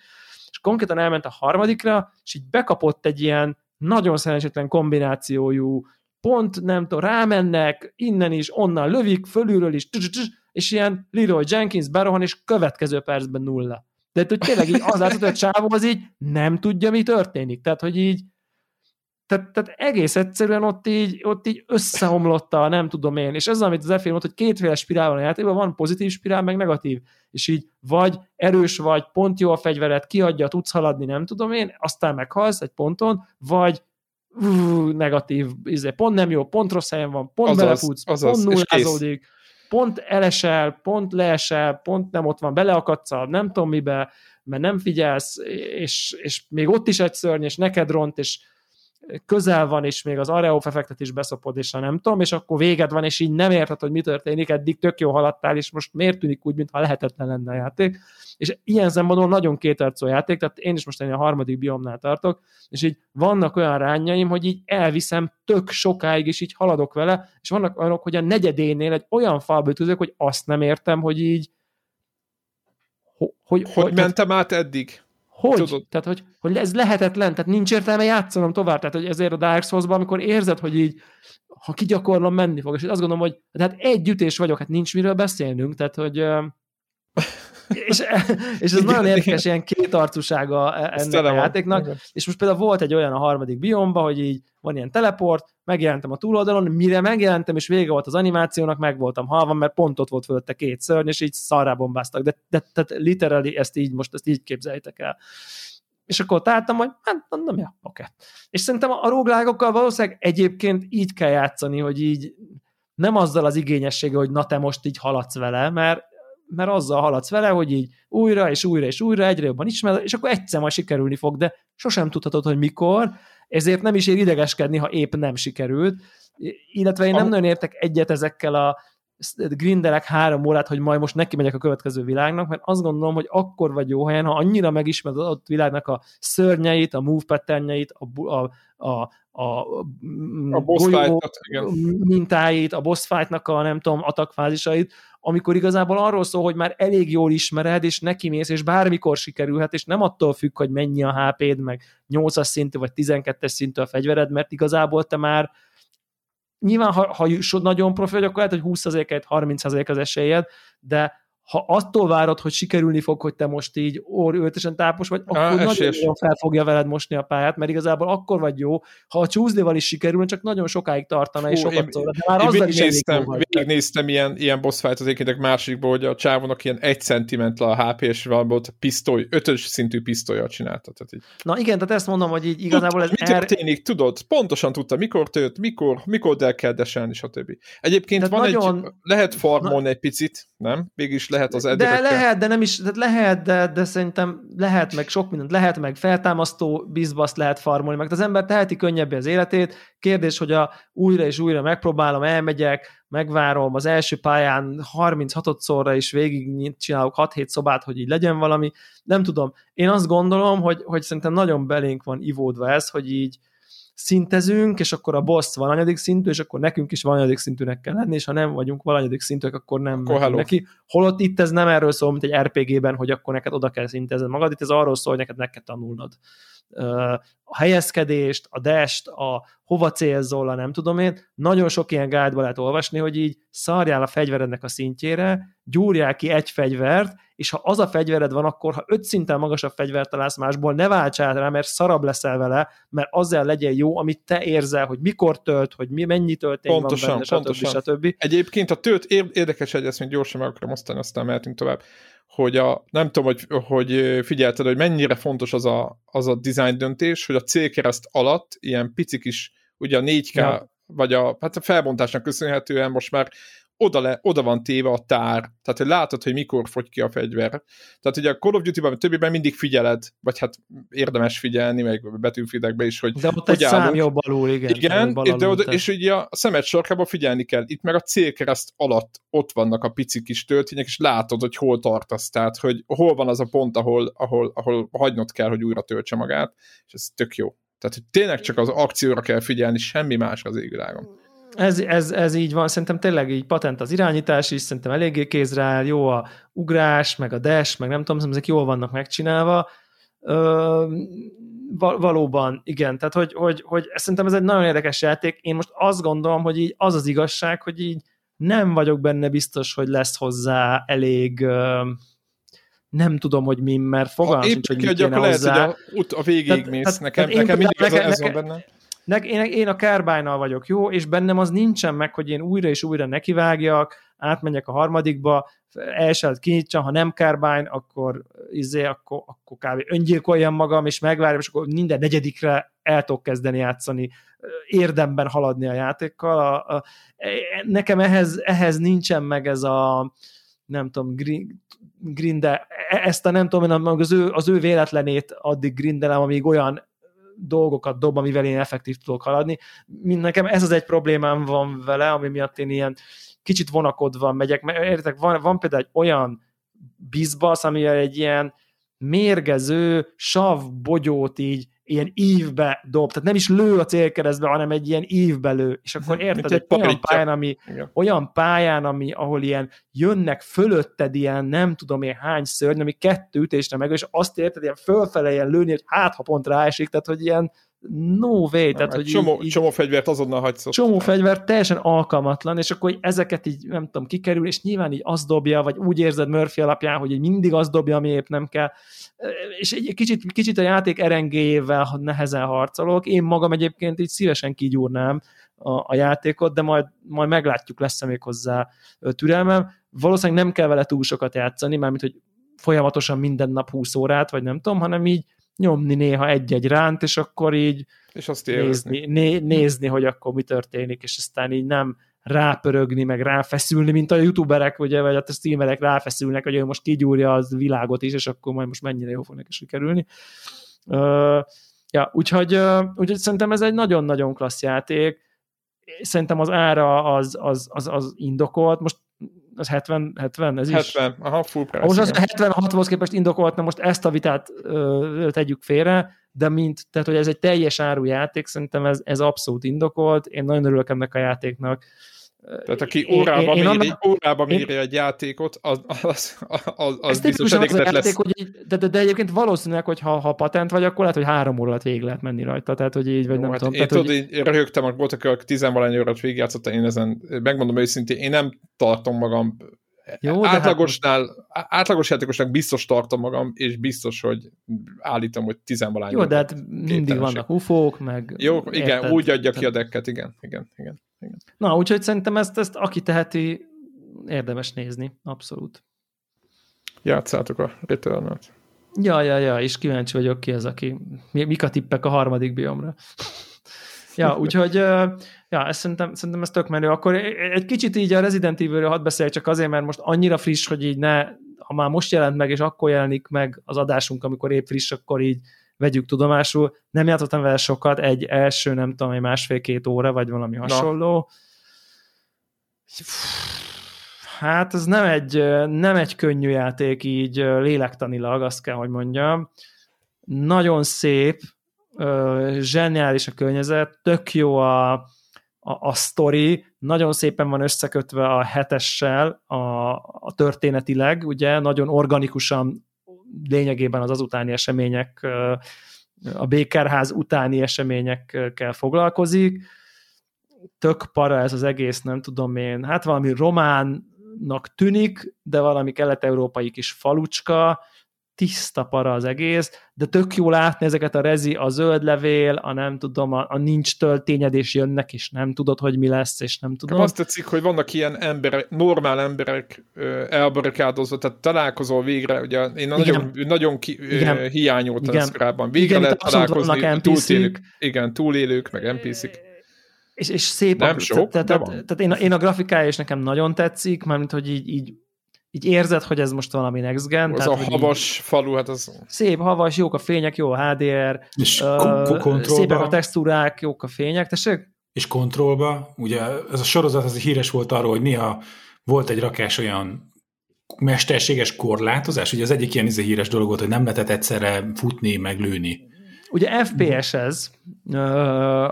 és konkrétan elment a harmadikra, és így bekapott egy ilyen nagyon szerencsétlen kombinációjú pont, nem tudom, rámennek, innen is, onnan lövik, fölülről is, és ilyen Leroy Jenkins berohan, és következő percben nulla. De hogy tényleg így az látszott, hogy a csávó az így nem tudja, mi történik. Tehát, hogy így tehát, tehát egész egyszerűen ott így, ott így összeomlott a nem tudom én, és ez amit az f mondta, hogy kétféle spirál van a játékban, van pozitív spirál, meg negatív, és így vagy erős vagy, pont jó a fegyveret, kiadja, tudsz haladni, nem tudom én, aztán meghalsz egy ponton, vagy negatív, izé, pont nem jó, pont rossz helyen van, pont azaz, belefutsz, azaz, pont nullázódik, pont elesel, pont leesel, pont nem ott van, beleakadsz nem tudom mibe, mert nem figyelsz, és, és még ott is egy szörny, és neked ront, és közel van, és még az Areof effektet is beszopod, és ha nem tudom, és akkor véged van, és így nem érted, hogy mi történik, eddig tök jó haladtál, és most miért tűnik úgy, mintha lehetetlen lenne a játék. És ilyen szempontból nagyon kétarcú játék, tehát én is most a harmadik biomnál tartok, és így vannak olyan rányaim, hogy így elviszem tök sokáig, és így haladok vele, és vannak olyanok, hogy a negyedénél egy olyan falba ütözök, hogy azt nem értem, hogy így hogy, hogy, hogy mentem át eddig? Hogy? Tudod. Tehát, hogy, hogy ez lehetetlen, tehát nincs értelme játszanom tovább. Tehát, hogy ezért a Dark Souls-ban, amikor érzed, hogy így, ha kigyakorlom, menni fog. És azt gondolom, hogy tehát egy ütés vagyok, hát nincs miről beszélnünk, tehát, hogy és, és ez nagyon érdekes, ilyen kétarcúsága e- ennek a játéknak, van. és most például volt egy olyan a harmadik biomba, hogy így van ilyen teleport, megjelentem a túloldalon, mire megjelentem, és vége volt az animációnak, meg voltam halva, mert pont ott volt fölötte két szörny, és így szarrá bombáztak, de, de, de literally ezt így most ezt így képzeljétek el. És akkor ott álltam, hogy hát mondom, ja, oké. Okay. És szerintem a róglágokkal valószínűleg egyébként így kell játszani, hogy így nem azzal az igényessége, hogy na te most így haladsz vele, mert mert azzal haladsz vele, hogy így újra és újra és újra egyre jobban ismered, és akkor egyszer majd sikerülni fog, de sosem tudhatod, hogy mikor, ezért nem is ér idegeskedni, ha épp nem sikerült, illetve én nem nagyon értek egyet ezekkel a grindelek három órát, hogy majd most neki megyek a következő világnak, mert azt gondolom, hogy akkor vagy jó helyen, ha annyira megismered az adott világnak a szörnyeit, a move patternjeit, a, a, a, a, a boss mintáit, a boss fightnak a nem tudom, atakfázisait, amikor igazából arról szól, hogy már elég jól ismered, és neki mész, és bármikor sikerülhet, és nem attól függ, hogy mennyi a HP-d, meg 8-as szintű, vagy 12-es szintű a fegyvered, mert igazából te már nyilván, ha, ha nagyon profi vagy, akkor lehet, hogy 20%-et, 30% az esélyed, de ha attól várod, hogy sikerülni fog, hogy te most így öltösen tápos vagy, akkor Há, nagyon, nagyon fel fogja veled mosni a pályát, mert igazából akkor vagy jó, ha a csúszdival is sikerül, csak nagyon sokáig tartana, Fú, és sokat szól, de már én azzal végignéztem, is végignéztem ilyen, ilyen boss fight az egyébként másikból, hogy a csávónak ilyen egy centimentre a HP, és volt pisztoly, ötös szintű pisztolyjal csinálta. Tehát így. Na igen, tehát ezt mondom, hogy így igazából ez... Mi történik, er... tudod, pontosan tudta, mikor tört, mikor, mikor el kell deselni, stb. Egyébként tehát van nagyon... egy, lehet farmolni Na... egy picit, nem? Mégis lehet az De lehet, de nem is, de lehet, de, de szerintem lehet, meg sok mindent lehet, meg feltámasztó bizbaszt lehet farmolni, meg az ember teheti könnyebbé az életét. Kérdés, hogy a újra és újra megpróbálom, elmegyek, megvárom az első pályán 36-szorra is végig csinálok 6-7 szobát, hogy így legyen valami. Nem tudom. Én azt gondolom, hogy, hogy szerintem nagyon belénk van ivódva ez, hogy így, szintezünk, és akkor a boss valanyadik szintű, és akkor nekünk is valanyadik szintűnek kell lenni, és ha nem vagyunk valanyadik szintűek, akkor nem akkor neki. Holott itt ez nem erről szól, mint egy RPG-ben, hogy akkor neked oda kell szintezni magad, itt ez arról szól, hogy neked meg kell tanulnod a helyezkedést, a dest, a hova célzol, a nem tudom én, nagyon sok ilyen guide lehet olvasni, hogy így szarjál a fegyverednek a szintjére, gyúrjál ki egy fegyvert, és ha az a fegyvered van, akkor ha öt szinten magasabb fegyvert találsz másból, ne váltsál rá, mert szarabb leszel vele, mert azzal legyen jó, amit te érzel, hogy mikor tölt, hogy mi, mennyi töltény pontosan, van benne, pontosan. stb. stb. Egyébként a tölt érdekes egyet, még gyorsan meg akarom osztani, aztán mehetünk tovább hogy a, nem tudom, hogy, hogy figyelted, hogy mennyire fontos az a, az a design döntés, hogy a célkereszt alatt ilyen pici kis, ugye a 4K, ja. vagy a, hát a felbontásnak köszönhetően most már oda, le, oda van téve a tár, tehát hogy látod, hogy mikor fogy ki a fegyver. Tehát ugye a Call of Duty-ban, többiben mindig figyeled, vagy hát érdemes figyelni, meg betűfidekbe is, hogy De ott egy állunk. szám jobb alul, igen. Igen, alul, de oda, és ugye a szemed sarkában figyelni kell. Itt meg a célkereszt alatt ott vannak a pici kis töltények, és látod, hogy hol tartasz, tehát hogy hol van az a pont, ahol, ahol, ahol hagynod kell, hogy újra töltse magát, és ez tök jó. Tehát, hogy tényleg csak az akcióra kell figyelni, semmi más az égvilágon ez, ez, ez így van, szerintem tényleg így patent az irányítás is, szerintem eléggé kézre áll, jó a ugrás, meg a dash, meg nem tudom, ezek jól vannak megcsinálva. Ö, valóban, igen, tehát hogy, hogy, hogy szerintem ez egy nagyon érdekes játék. Én most azt gondolom, hogy így az az igazság, hogy így nem vagyok benne biztos, hogy lesz hozzá elég nem tudom, hogy mi, mert fogalmam sincs, hogy mi kéne lehet, hozzá. Hogy a, a végig tehát, mész, tehát, nekem, tehát nekem mindig nekem, ez, ez van benne ne, én, én a carbine vagyok jó, és bennem az nincsen meg, hogy én újra és újra nekivágjak, átmenjek a harmadikba, elsőt kinyitsam, ha nem carbine, akkor, izé, akkor, akkor kb. öngyilkoljam magam, és megvárjam, és akkor minden negyedikre el tudok kezdeni játszani, érdemben haladni a játékkal. A, a, nekem ehhez, ehhez nincsen meg ez a nem tudom, green, de e, ezt a nem tudom, az ő, az ő véletlenét addig grindelem, amíg olyan dolgokat dob, amivel én effektív tudok haladni. Mind nekem ez az egy problémám van vele, ami miatt én ilyen kicsit vonakodva megyek, mert értek, van, van például egy olyan bizbasz, amivel egy ilyen mérgező sav bogyót így ilyen ívbe dob, tehát nem is lő a célkeresztbe, hanem egy ilyen ívbe lő, és akkor érted, egy, egy olyan pályán, ami, olyan pályán, ami, ahol ilyen jönnek fölötted ilyen nem tudom én hány szörny, ami kettő ütésre meg, és azt érted, ilyen fölfele ilyen lőni, hogy hát ha pont ráesik, tehát hogy ilyen no way. Tehát, hogy csomó, így, csomó fegyvert azonnal hagysz ott. Csomó fegyvert teljesen alkalmatlan, és akkor ezeket így nem tudom, kikerül, és nyilván így azt dobja, vagy úgy érzed Murphy alapján, hogy így mindig azt dobja, ami épp nem kell. És egy kicsit, kicsit a játék erengéjével nehezen harcolok. Én magam egyébként így szívesen kigyúrnám a, a játékot, de majd, majd meglátjuk, lesz-e még hozzá türelmem. Valószínűleg nem kell vele túl sokat játszani, mármint, hogy folyamatosan minden nap 20 órát, vagy nem tudom, hanem így nyomni néha egy-egy ránt, és akkor így és azt nézni, né, nézni, hogy akkor mi történik, és aztán így nem rápörögni, meg ráfeszülni, mint a youtuberek, ugye, vagy a streamerek ráfeszülnek, hogy ő most kigyúrja az világot is, és akkor majd most mennyire jó fog neki sikerülni. Uh, ja, úgyhogy, uh, úgyhogy szerintem ez egy nagyon-nagyon klassz játék. Szerintem az ára az, az, az, az indokolt. Most az 70, 70 ez 70, is? 70, aha, full price. Most az 76-hoz képest indokolt, na most ezt a vitát ö, tegyük félre, de mint, tehát hogy ez egy teljes áru játék, szerintem ez, ez abszolút indokolt, én nagyon örülök ennek a játéknak, tehát aki órában, én, én méri, annak, órában méri én, egy játékot, az, az, az, az biztos elég az lesz. Játék, hogy így, de, de, de, egyébként valószínűleg, hogy ha, ha patent vagy, akkor lehet, hogy három óra alatt végig lehet menni rajta. Tehát, hogy így, vagy Jó, nem hát tudom. Én tehát, tudod, hogy... így röhögtem, voltak, akik tizenvalány órát végigjátszottam, én ezen, megmondom őszintén, én nem tartom magam jó, átlagosnál, hát... átlagos játékosnak biztos tartom magam, és biztos, hogy állítom, hogy tizenvalány. Jó, de hát mindig vannak ufók, meg... Jó, igen, érted, úgy adja ki a dekket, igen, igen, igen. igen. Na, úgyhogy szerintem ezt, ezt aki teheti, érdemes nézni, abszolút. Játszátok a return -t. Ja, ja, ja, és kíváncsi vagyok ki az, aki... Mik a tippek a harmadik biomra? Ja, úgyhogy ja, ezt szerintem, szerintem ez tök menő. Akkor egy kicsit így a Resident Evil-ről hadd beszéljek csak azért, mert most annyira friss, hogy így ne, ha már most jelent meg, és akkor jelenik meg az adásunk, amikor épp friss, akkor így vegyük tudomásul. Nem játszottam vele sokat, egy első, nem tudom, egy másfél-két óra, vagy valami hasonló. Na. Hát ez nem egy, nem egy könnyű játék így lélektanilag, azt kell, hogy mondjam. Nagyon szép, zseniális a környezet, tök jó a, a, a sztori, nagyon szépen van összekötve a hetessel a, a történetileg, ugye, nagyon organikusan lényegében az azutáni események, a Békerház utáni eseményekkel foglalkozik, tök para ez az egész, nem tudom én, hát valami románnak tűnik, de valami kelet-európai kis falucska, tiszta para az egész, de tök jó látni ezeket a rezi, a zöld levél, a nem tudom, a, a nincs töltényedés jönnek, és nem tudod, hogy mi lesz, és nem tudom. Azt tetszik, hogy vannak ilyen emberek, normál emberek elbarikádozva, tehát találkozol végre, ugye én igen. nagyon, nagyon ki, igen. hiányoltam ezt korábban. Végre igen, lehet találkozni, túlélők, igen, túlélők, meg NPC-k. És, és szép. Nem a, sok, tehát, tehát, tehát én, én a grafikája is nekem nagyon tetszik, mármint, hogy így, így így érzed, hogy ez most valami next gen. Tehát, a havas így, falu, hát az... Szép, havas, jók a fények, jó a HDR, és uh, szépek a textúrák, jók a fények, tessék? És kontrollba, ugye ez a sorozat az híres volt arról, hogy néha volt egy rakás olyan mesterséges korlátozás, ugye az egyik ilyen izé híres dolog volt, hogy nem lehetett egyszerre futni, meg lőni. Ugye FPS ez,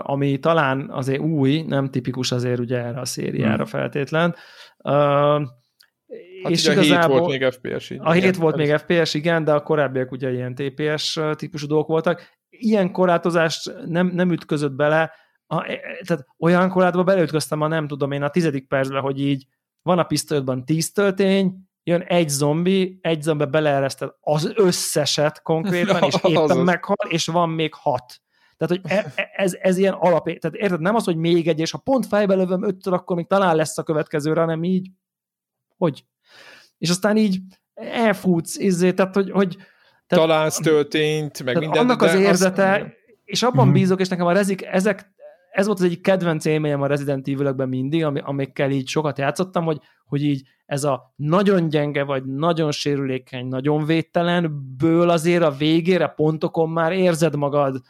ami talán azért új, nem tipikus azért ugye erre a szériára hmm. feltétlen, Hát és ugye igazából, a 7 volt még FPS. Így. A 7 volt még FPS, igen, de a korábbiak ugye ilyen TPS típusú dolgok voltak. Ilyen korlátozást nem, nem ütközött bele, a, e, e, tehát olyan korlátba beleütköztem a nem tudom én a tizedik percben, hogy így van a pisztolyodban 10 töltény, jön egy zombi, egy zombi beleereszted az összeset konkrétan, és éppen meghal, és van még hat. Tehát, hogy e, ez, ez ilyen alap, tehát érted, nem az, hogy még egy, és ha pont fejbe lövöm ötször, akkor még talán lesz a következőre, hanem így, hogy és aztán így elfutsz, izé, tehát hogy, hogy tehát, találsz töltényt, meg minden. Annak az érzete, az... és abban mm-hmm. bízok, és nekem a rezik, ezek, ez volt az egyik kedvenc élményem a Resident evil mindig, amikkel így sokat játszottam, hogy, hogy így ez a nagyon gyenge, vagy nagyon sérülékeny, nagyon védtelen, ből azért a végére pontokon már érzed magad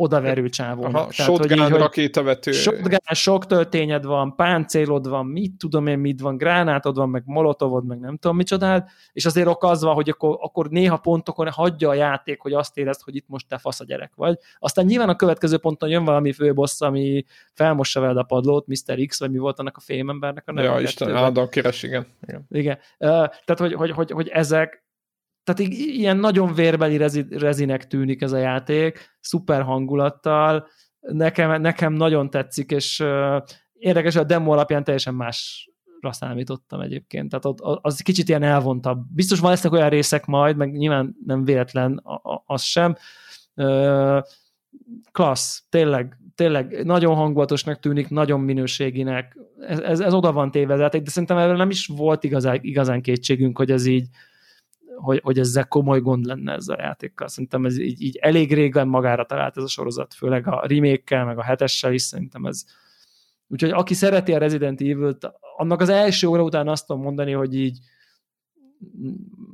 odaverő csávónak. Aha, Tehát, shotgun, hogy így, rakétavető. Shotgun, sok töltényed van, páncélod van, mit tudom én, mit van, gránátod van, meg molotovod, meg nem tudom micsodád, és azért ok az van, hogy akkor, akkor néha pontokon hagyja a játék, hogy azt érezd, hogy itt most te fasz a gyerek vagy. Aztán nyilván a következő ponton jön valami főbossz, ami felmossa veled a padlót, Mr. X, vagy mi volt annak a fémembernek a neve. Ja, Isten, állandóan keres, igen. igen. igen. Uh, tehát, hogy, hogy, hogy, hogy ezek, tehát ilyen nagyon vérbeli rezi, rezinek tűnik ez a játék, szuper hangulattal, nekem, nekem nagyon tetszik, és uh, érdekes, a demo alapján teljesen másra számítottam egyébként, tehát ott, az kicsit ilyen elvontabb. Biztos van lesznek olyan részek majd, meg nyilván nem véletlen az sem. Uh, klassz, tényleg, tényleg nagyon hangulatosnak tűnik, nagyon minőséginek. Ez, ez, ez oda van téve, de szerintem erről nem is volt igazán, igazán kétségünk, hogy ez így hogy, hogy ezzel komoly gond lenne ez a játékkal. Szerintem ez így, így elég régen magára talált ez a sorozat, főleg a remake meg a hetessel is szerintem ez. Úgyhogy aki szereti a Resident Evil-t, annak az első óra után azt tudom mondani, hogy így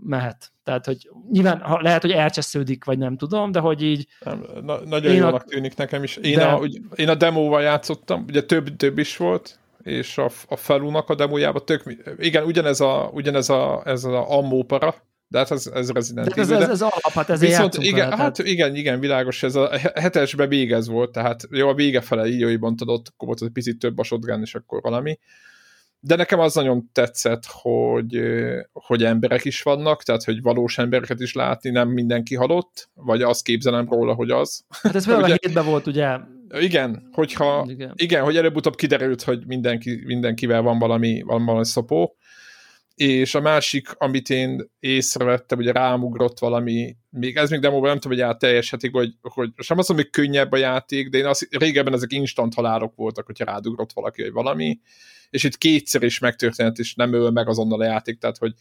mehet. Tehát, hogy nyilván ha lehet, hogy elcsesződik, vagy nem tudom, de hogy így... Nem, na, nagyon jónak a... tűnik nekem is. Én, de... a, úgy, én a demóval játszottam, ugye több, több is volt, és a, a felúnak a demójában tök... Igen, ugyanez a, ugyanez a, ez a ammó para, de hát ez, ez Resident Evil. Ez, ez, ez alap, hát ezért Viszont igen, vele, hát igen, igen, világos, ez a hetesbe végez volt, tehát jó, a vége fele így bontad, ott akkor volt egy picit több a shotgun, és akkor valami. De nekem az nagyon tetszett, hogy, hogy emberek is vannak, tehát hogy valós embereket is látni, nem mindenki halott, vagy azt képzelem róla, hogy az. Hát ez például a hétben volt, ugye? Igen, hogyha, igen. igen hogy előbb-utóbb kiderült, hogy mindenki, mindenkivel van valami, valami szopó, és a másik, amit én észrevettem, ugye rámugrott valami, még ez még demóban nem tudom, hogy át teljeshetik, hogy, hogy sem azt mondom, hogy könnyebb a játék, de én az, régebben ezek instant halálok voltak, hogyha rádugrott valaki, vagy valami, és itt kétszer is megtörtént, és nem öl meg azonnal a játék, tehát hogy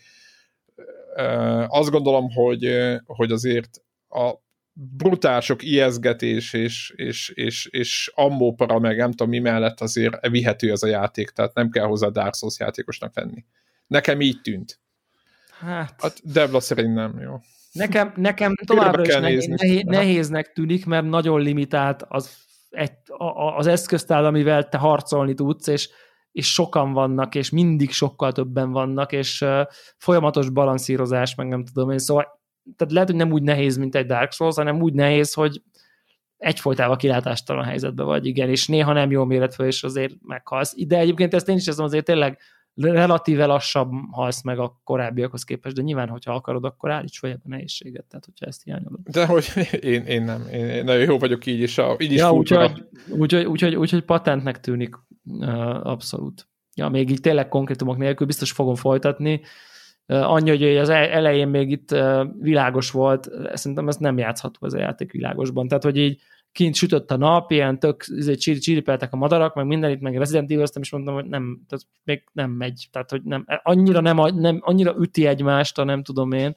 azt gondolom, hogy, hogy azért a brutálsok ijeszgetés és, és, és, és ammópara meg nem tudom mi mellett azért vihető az a játék, tehát nem kell hozzá Dark Souls játékosnak lenni. Nekem így tűnt. Hát... hát Devla szerint nem, jó. Nekem, nekem továbbra is nehéz, nehéz, nehéznek tűnik, mert nagyon limitált az, egy, az eszköztár, amivel te harcolni tudsz, és, és sokan vannak, és mindig sokkal többen vannak, és uh, folyamatos balanszírozás, meg nem tudom én, szóval tehát lehet, hogy nem úgy nehéz, mint egy Dark Souls, hanem úgy nehéz, hogy egyfolytában kilátástalan helyzetben vagy, igen, és néha nem jól méret fel, és azért meghalsz. De egyébként ezt én is ezem azért tényleg relatíve lassabb halsz meg a korábbiakhoz képest, de nyilván, hogyha akarod, akkor állíts fel a nehézséget, tehát hogyha ezt hiányolod. De hogy én, én nem, én, én nagyon jó vagyok így is, a, így is ja, úgyhogy, úgyhogy, úgyhogy, úgyhogy patentnek tűnik abszolút. Ja, még így tényleg konkrétumok nélkül biztos fogom folytatni, annyi, hogy az e-, elején még itt világos volt, szerintem ez nem játszható ez a játék világosban. Tehát, hogy így kint sütött a nap, ilyen tök izé, csiripeltek a madarak, meg minden itt, meg Resident evil és mondtam, hogy nem, tehát még nem megy, tehát hogy nem, annyira, nem, nem, annyira üti egymást, a nem tudom én,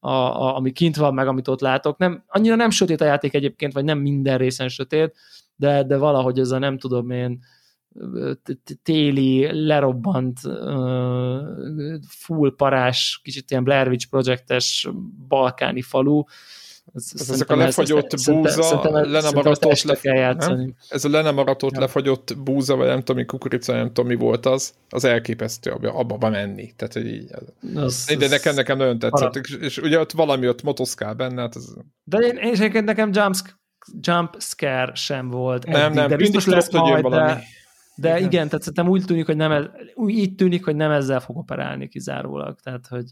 a, a, ami kint van, meg amit ott látok. Nem, annyira nem sötét a játék egyébként, vagy nem minden részen sötét, de, de valahogy ez a nem tudom én, téli, lerobbant, full parás, kicsit ilyen Blair Witch projektes balkáni falu, ez, ez ezek a lefagyott ez, búza, szerintem, le nem maratott, le, kell játszani. Ez a le nem maratott, ja. lefagyott búza, vagy nem tudom, kukorica, nem tudom, mi volt az, az elképesztő abba, abba menni. Tehát, hogy így, az, de nekem, nekem nagyon tetszett. És, és, ugye ott valami ott motoszkál benne. Hát ez... De én, én nekem jump, jump scare sem volt. Nem, eddig, nem, de biztos lesz majd, valami. De, de igen. igen, tehát szerintem úgy tűnik, hogy nem úgy így tűnik, hogy nem ezzel fog operálni kizárólag. Tehát, hogy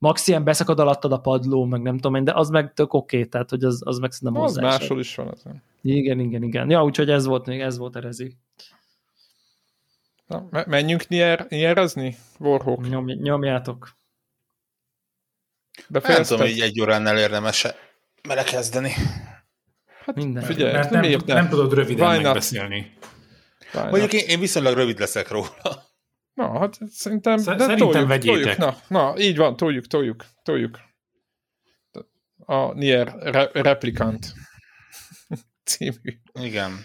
max ilyen beszakad alattad a padló, meg nem tudom én, de az meg tök oké, okay, tehát hogy az, az meg szerintem Az máshol is van. Az. Igen, igen, igen. Ja, úgyhogy ez volt még, ez volt erezi. Na, menjünk nier, nierezni? Warhawk. Nyom, nyomjátok. Nem tudom, hogy egy órán érdemes belekezdeni. Hát Minden. Figyelj, mert nem, nem, nem tudod röviden megbeszélni. Mondjuk én, én viszonylag rövid leszek róla. Na, hát szerintem... de szerintem toljuk, vegyétek. Toljuk, na, na, így van, toljuk, toljuk, toljuk. A Nier re- Replikant című. Igen.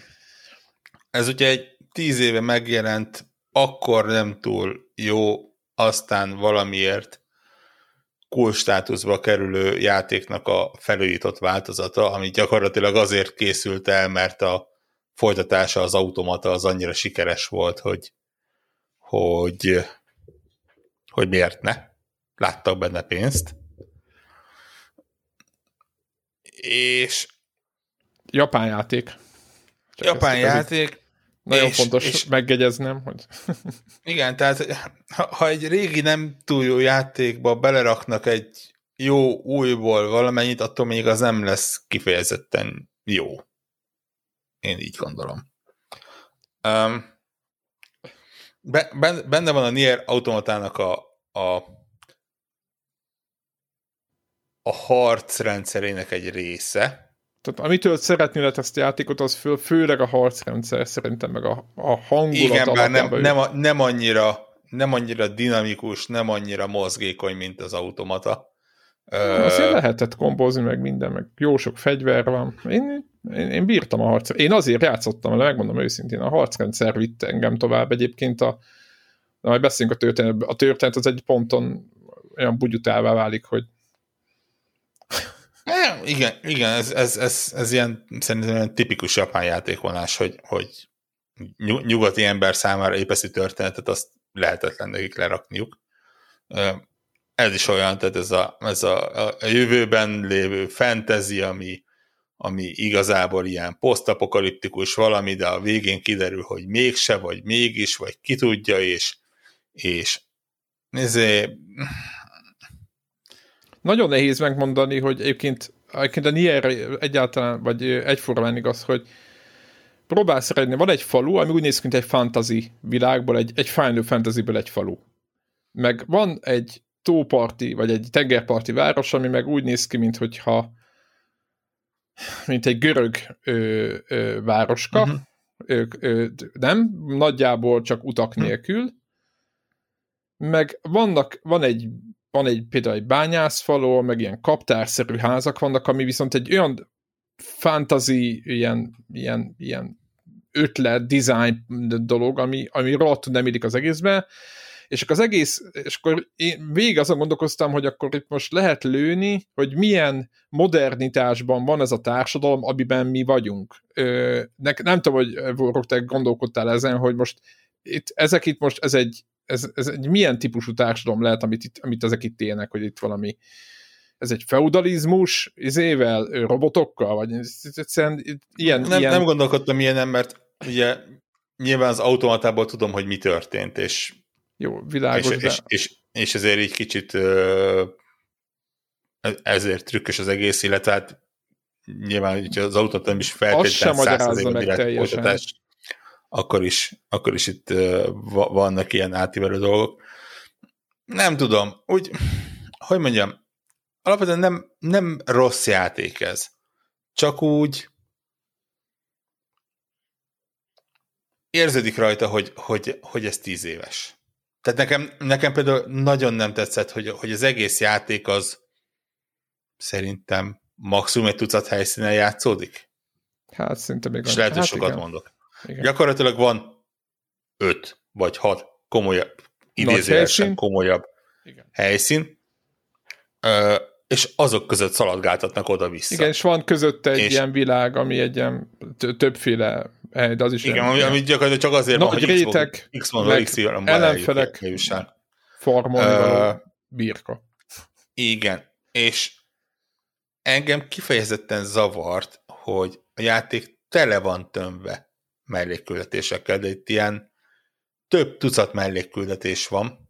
Ez ugye egy tíz éve megjelent, akkor nem túl jó, aztán valamiért cool státuszba kerülő játéknak a felújított változata, ami gyakorlatilag azért készült el, mert a folytatása az automata az annyira sikeres volt, hogy hogy, hogy miért ne. Láttak benne pénzt. És japán játék. Csak japán játék. Nagyon és, fontos és, megjegyeznem, hogy... Igen, tehát ha, ha egy régi nem túl jó játékba beleraknak egy jó újból valamennyit, attól még az nem lesz kifejezetten jó. Én így gondolom. Um, be, benne van a Nier automatának a, a a harc rendszerének egy része. Tehát amitől szeretnél ezt a játékot, az fő, főleg a harcrendszer szerintem, meg a, a hangulat Igen, bár nem, nem, nem, annyira, nem annyira dinamikus, nem annyira mozgékony, mint az automata. Azért lehetett kombozni meg minden, meg jó sok fegyver van. Én, én, én bírtam a harc. Én azért játszottam, megmondom őszintén, a harcrendszer vitt engem tovább. Egyébként a, de majd beszélünk a történet, a történet az egy ponton olyan bugyutává válik, hogy e, igen, igen, ez, ez, ez, ez ilyen szerintem olyan tipikus japán játékvonás, hogy, hogy nyugati ember számára épeszi történetet, azt lehetetlen nekik lerakniuk ez is olyan, tehát ez a, ez a, a jövőben lévő fantasy, ami, ami igazából ilyen posztapokaliptikus valami, de a végén kiderül, hogy mégse, vagy mégis, vagy ki tudja, és, és ezért... Nagyon nehéz megmondani, hogy egyébként, egyébként a Nier egyáltalán, vagy egyformán igaz, hogy próbálsz eredni, van egy falu, ami úgy néz ki, mint egy fantasy világból, egy, egy Final Fantasy-ből egy falu. Meg van egy tóparti, vagy egy tengerparti város, ami meg úgy néz ki, mint hogyha mint egy görög ö, ö, városka, uh-huh. ö, ö, nem, nagyjából csak utak uh-huh. nélkül, meg vannak, van egy, van egy például egy bányászfaló, meg ilyen kaptárszerű házak vannak, ami viszont egy olyan fantasy, ilyen, ilyen, ilyen ötlet, design dolog, ami, ami rohadtul nem illik az egészbe, és akkor az egész, és akkor én végig azon gondolkoztam, hogy akkor itt most lehet lőni, hogy milyen modernitásban van ez a társadalom, amiben mi vagyunk. Ö, ne, nem tudom, hogy Vorok, te gondolkodtál ezen, hogy most itt, ezek itt most, ez egy, ez, ez egy milyen típusú társadalom lehet, amit, itt, amit ezek itt élnek, hogy itt valami ez egy feudalizmus izével, robotokkal, vagy egyszerűen ilyen, nem, ilyen... nem gondolkodtam ilyenem, mert ugye nyilván az automatából tudom, hogy mi történt, és jó, világos. És, de... és, és, és ezért így kicsit ezért trükkös az egész, illetve hát nyilván hogy az autót nem is feltétlenül százszerzékben akkor is, akkor is itt vannak ilyen átívelő dolgok. Nem tudom, úgy, hogy mondjam, alapvetően nem, nem rossz játék ez. Csak úgy érződik rajta, hogy, hogy, hogy ez tíz éves. Tehát nekem, nekem például nagyon nem tetszett, hogy, hogy az egész játék az szerintem maximum egy tucat helyszínen játszódik. Hát szinte még... És lehet, hogy hát sokat igen. mondok. Igen. Gyakorlatilag van öt vagy hat komolyabb, idézőjelesen komolyabb Igen. helyszín, ö, és azok között szaladgáltatnak oda-vissza. Igen, és van közötte egy És- ilyen világ, ami egy ilyen többféle de az is Igen, ami, ami gyakorlatilag csak azért Nagy van, hogy réteg, X, van, X van, ellenfelek. Ö, való birka. Igen, és engem kifejezetten zavart, hogy a játék tele van tömve mellékküldetésekkel, de itt ilyen több tucat mellékküldetés van.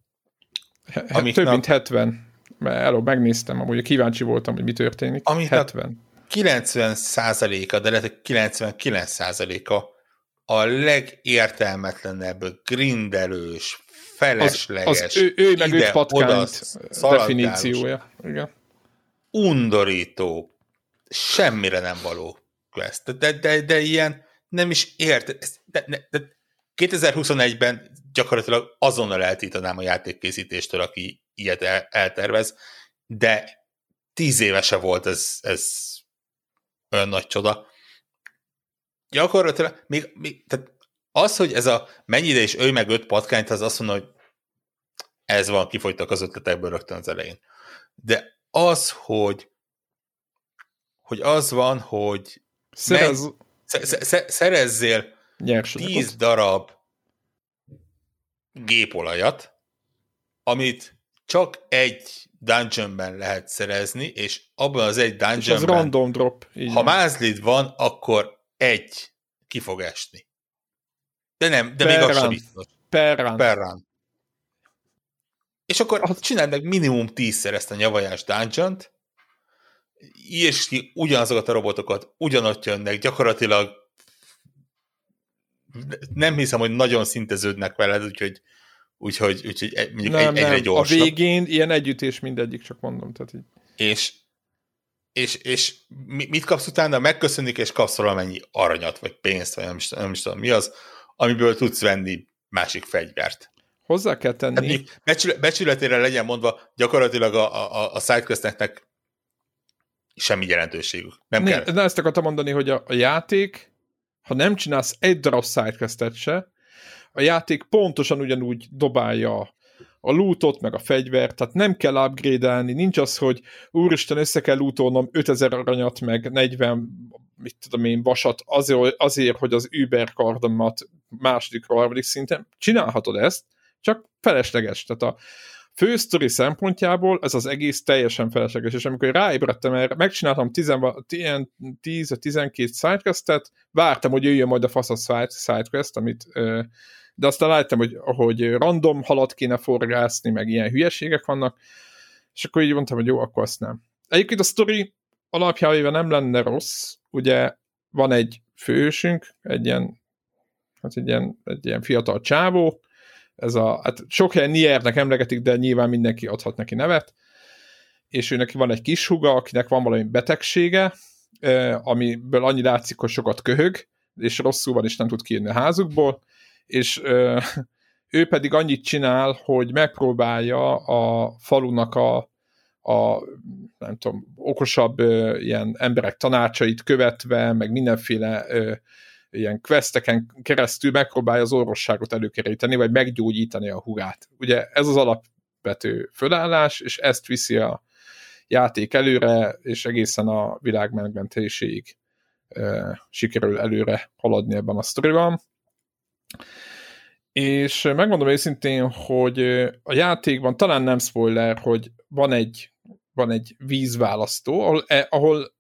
He- amiknak- Több mint 70. Mert előbb megnéztem, amúgy kíváncsi voltam, hogy mi történik. Amiknek- 70. 90%-a, de lehet, hogy 99%-a a legértelmetlenebb, grindelős, Az, felesleges, az ő, ő meg ide, oda definíciója. Igen. undorító, semmire nem való quest. De, de, de ilyen nem is ért. De, de, de 2021-ben gyakorlatilag azonnal eltítanám a játékkészítéstől, aki ilyet el, eltervez, de tíz évese volt ez, ez olyan nagy csoda. Gyakorlatilag még, még tehát az, hogy ez a mennyi ide és ő meg öt patkányt, az azt mondja, hogy ez van, kifogytak az ötletekből rögtön az elején. De az, hogy hogy az van, hogy Szerez sze- sze- sze- szerezzél. 10 darab gépolajat, amit csak egy dungeonben lehet szerezni, és abban az egy És az dungeonben, random drop. Így ha mázlid van, akkor egy ki fog esni. De nem, de még Per az sem biztos. per run. Per run. És akkor Az- csináld meg minimum tízszer ezt a nyavajás dungeon és ki ugyanazokat a robotokat, ugyanott jönnek, gyakorlatilag nem hiszem, hogy nagyon szinteződnek veled, úgyhogy, úgyhogy, úgyhogy egy- mondjuk nem, egy, egyre nem. A gyorsabb. végén ilyen együttés mindegyik, csak mondom. Tehát így. És, és, és mi- mit kapsz utána? Megköszönik, és kapsz valamennyi aranyat, vagy pénzt, vagy nem is, nem is tudom mi az, amiből tudsz venni másik fegyvert. Hozzá kell tenni. Hát mondjuk becsület, becsületére legyen mondva, gyakorlatilag a, a, a sidequesteknek semmi jelentőségük. Nem Ne, kell. de ezt akartam mondani, hogy a, a játék, ha nem csinálsz egy darab sidequestet se, a játék pontosan ugyanúgy dobálja a lootot, meg a fegyvert, tehát nem kell upgrade-elni, nincs az, hogy úristen, össze kell lootolnom 5000 aranyat, meg 40, mit tudom én, vasat azért, azért hogy az Uber kardomat második, harmadik szinten, csinálhatod ezt, csak felesleges. Tehát a fősztori szempontjából ez az egész teljesen felesleges, és amikor ráébredtem erre, megcsináltam 10-12 sidequestet, vártam, hogy jöjjön majd a fasz a side, sidequest, amit, ö, de aztán láttam, hogy, hogy random halat kéne forgászni, meg ilyen hülyeségek vannak, és akkor így mondtam, hogy jó, akkor azt nem. Egyébként a sztori alapjában nem lenne rossz, ugye van egy fősünk, egy ilyen, hát egy ilyen, egy ilyen fiatal csávó, ez a, hát sok helyen Niernek emlegetik, de nyilván mindenki adhat neki nevet, és ő neki van egy kis húga, akinek van valami betegsége, eh, amiből annyi látszik, hogy sokat köhög, és rosszul van, és nem tud kijönni a házukból, és eh, ő pedig annyit csinál, hogy megpróbálja a falunak a, a nem tudom, okosabb ö, ilyen emberek tanácsait követve, meg mindenféle ö, ilyen questeken keresztül megpróbálja az orvosságot előkeríteni, vagy meggyógyítani a hugát. Ugye ez az alapvető fölállás, és ezt viszi a játék előre, és egészen a világ megmentéséig ö, sikerül előre haladni ebben a sztoriban. És megmondom őszintén, hogy a játékban talán nem spoiler, hogy van egy, van egy vízválasztó, ahol, eh, ahol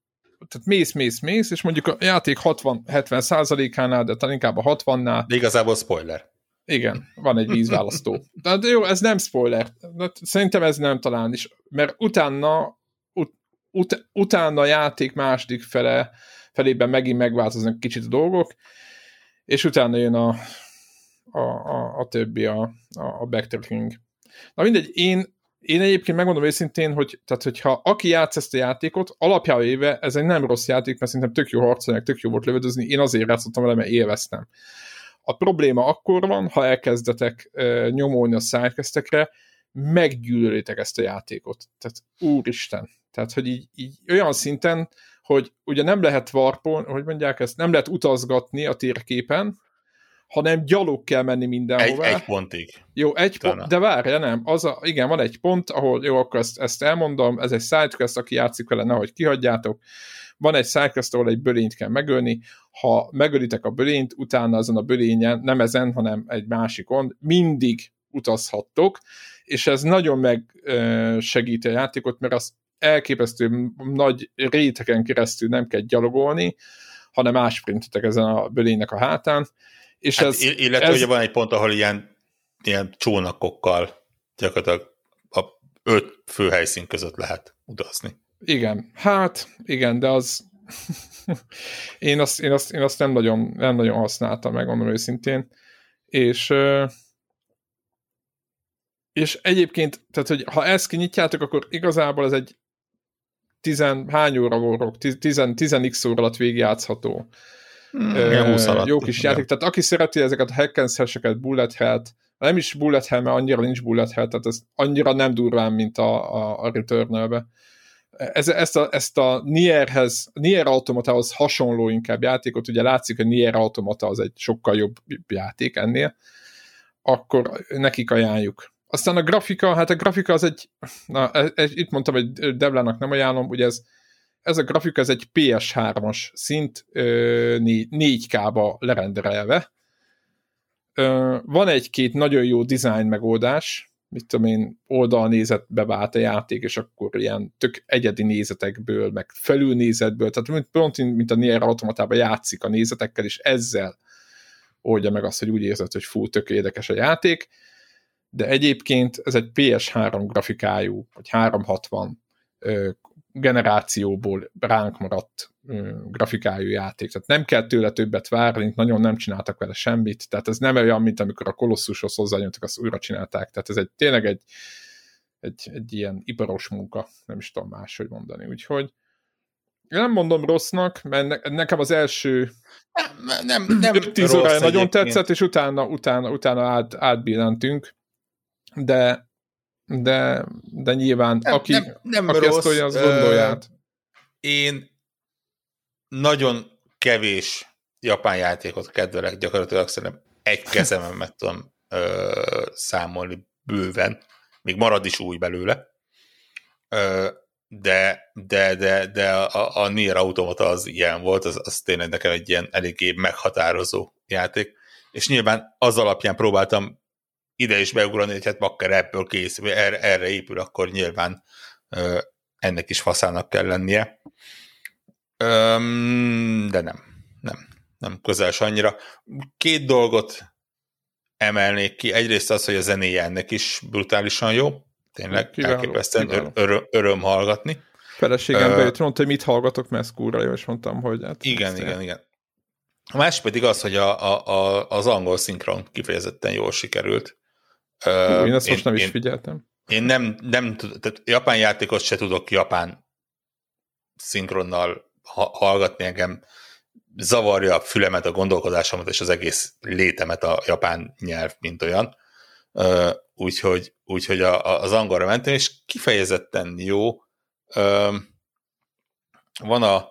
tehát mész, mész, mész, és mondjuk a játék 60-70 százalékánál, de talán inkább a 60-nál, De igazából spoiler. igen, van egy vízválasztó. De jó, ez nem spoiler. De Szerintem ez nem talán is, mert utána, ut, ut, utána a játék második fele, felében megint megváltoznak kicsit a dolgok, és utána jön a, a, a, a többi, a, a, backtracking. Na mindegy, én, én egyébként megmondom őszintén, hogy tehát, hogyha aki játsz ezt a játékot, alapjában éve ez egy nem rossz játék, mert szerintem tök jó harcolni, tök jó volt lövöldözni, én azért játszottam vele, mert élveztem. A probléma akkor van, ha elkezdetek uh, nyomolni a szájkeztekre, meggyűlölitek ezt a játékot. Tehát úristen. Tehát, hogy így, így olyan szinten, hogy ugye nem lehet warpon, hogy mondják ezt, nem lehet utazgatni a térképen, hanem gyalog kell menni mindenhova. Egy, egy pontig. Jó, egy Talán. pont, de várja, nem, az a, igen, van egy pont, ahol jó, akkor ezt, ezt elmondom, ez egy sidequest, aki játszik vele, nehogy kihagyjátok. Van egy sidequest, ahol egy bölényt kell megölni, ha megölitek a bölényt, utána azon a bölényen, nem ezen, hanem egy másikon, mindig utazhattok, és ez nagyon megsegíti a játékot, mert az elképesztő nagy réteken keresztül nem kell gyalogolni, hanem ásprintetek ezen a bölénynek a hátán. És hát, ez, illetve ez... ugye van egy pont, ahol ilyen, ilyen csónakokkal gyakorlatilag a öt főhelyszín között lehet utazni. Igen, hát igen, de az én, azt, én, azt, én azt nem nagyon, nem nagyon használtam, megmondom őszintén. És és egyébként, tehát, hogy ha ezt kinyitjátok, akkor igazából ez egy tizen, hány óra voltok, tizen, tizen x óra alatt végigjátszható. Uh, jó kis játék. Tehát aki szereti ezeket a hack and bullet hell nem is bullet hell, mert annyira nincs bullet hell, tehát ez annyira nem durván, mint a, a, a Returnal-be. Ez, ezt a, ezt a Nierhez, Nier Automatához hasonló inkább játékot, ugye látszik, hogy Nier Automata az egy sokkal jobb játék ennél, akkor nekik ajánljuk. Aztán a grafika, hát a grafika az egy, na, ez, ez, itt mondtam, hogy Devlának nem ajánlom, ugye ez, ez a grafika, ez egy PS3-as szint, 4K-ba lerenderelve. Van egy-két nagyon jó design megoldás, mit tudom én, oldalnézetbe vált a játék, és akkor ilyen tök egyedi nézetekből, meg felülnézetből, tehát pont mint a Nier automatában játszik a nézetekkel, és ezzel oldja meg azt, hogy úgy érzed, hogy fú, tök érdekes a játék de egyébként ez egy PS3 grafikájú, vagy 360 generációból ránk maradt grafikájú játék. Tehát nem kell tőle többet várni, nagyon nem csináltak vele semmit, tehát ez nem olyan, mint amikor a Kolosszushoz hozzányöntek, azt újra csinálták. Tehát ez egy tényleg egy, egy, egy ilyen iparos munka, nem is tudom máshogy mondani. Úgyhogy én nem mondom rossznak, mert nekem az első nem, nem, nem 10 órája nagyon tetszett, és utána, utána, utána át, átbillentünk de, de, de nyilván nem, aki, nem, nem aki rossz, ezt olyan, az gondolját. Én nagyon kevés japán játékot kedvelek, gyakorlatilag szerintem egy kezemen meg tudom ö, számolni bőven, még marad is új belőle, ö, de, de, de, de a, a Nier Automata az ilyen volt, az, az tényleg nekem egy ilyen eléggé meghatározó játék, és nyilván az alapján próbáltam ide is beugrani, hogy hát bakker ebből kész, erre, erre épül, akkor nyilván ö, ennek is faszának kell lennie. Öm, de nem, nem, nem közel annyira. Két dolgot emelnék ki. Egyrészt az, hogy a zenéje ennek is brutálisan jó. Tényleg kiváló, elképesztően kiváló. Öröm, öröm hallgatni. Feleségem uh, bejött, mondta, hogy mit hallgatok, mert kúra jó, és mondtam, hogy hát... Igen, igen, igen. A másik pedig az, hogy a, a, a, az angol szinkron kifejezetten jól sikerült. Én ezt én, most nem is figyeltem. Én nem, nem tehát japán játékot se tudok japán szinkronnal hallgatni engem, zavarja a fülemet, a gondolkodásomat és az egész létemet a japán nyelv, mint olyan. Úgyhogy, úgyhogy a, az angolra mentem, és kifejezetten jó. Van a,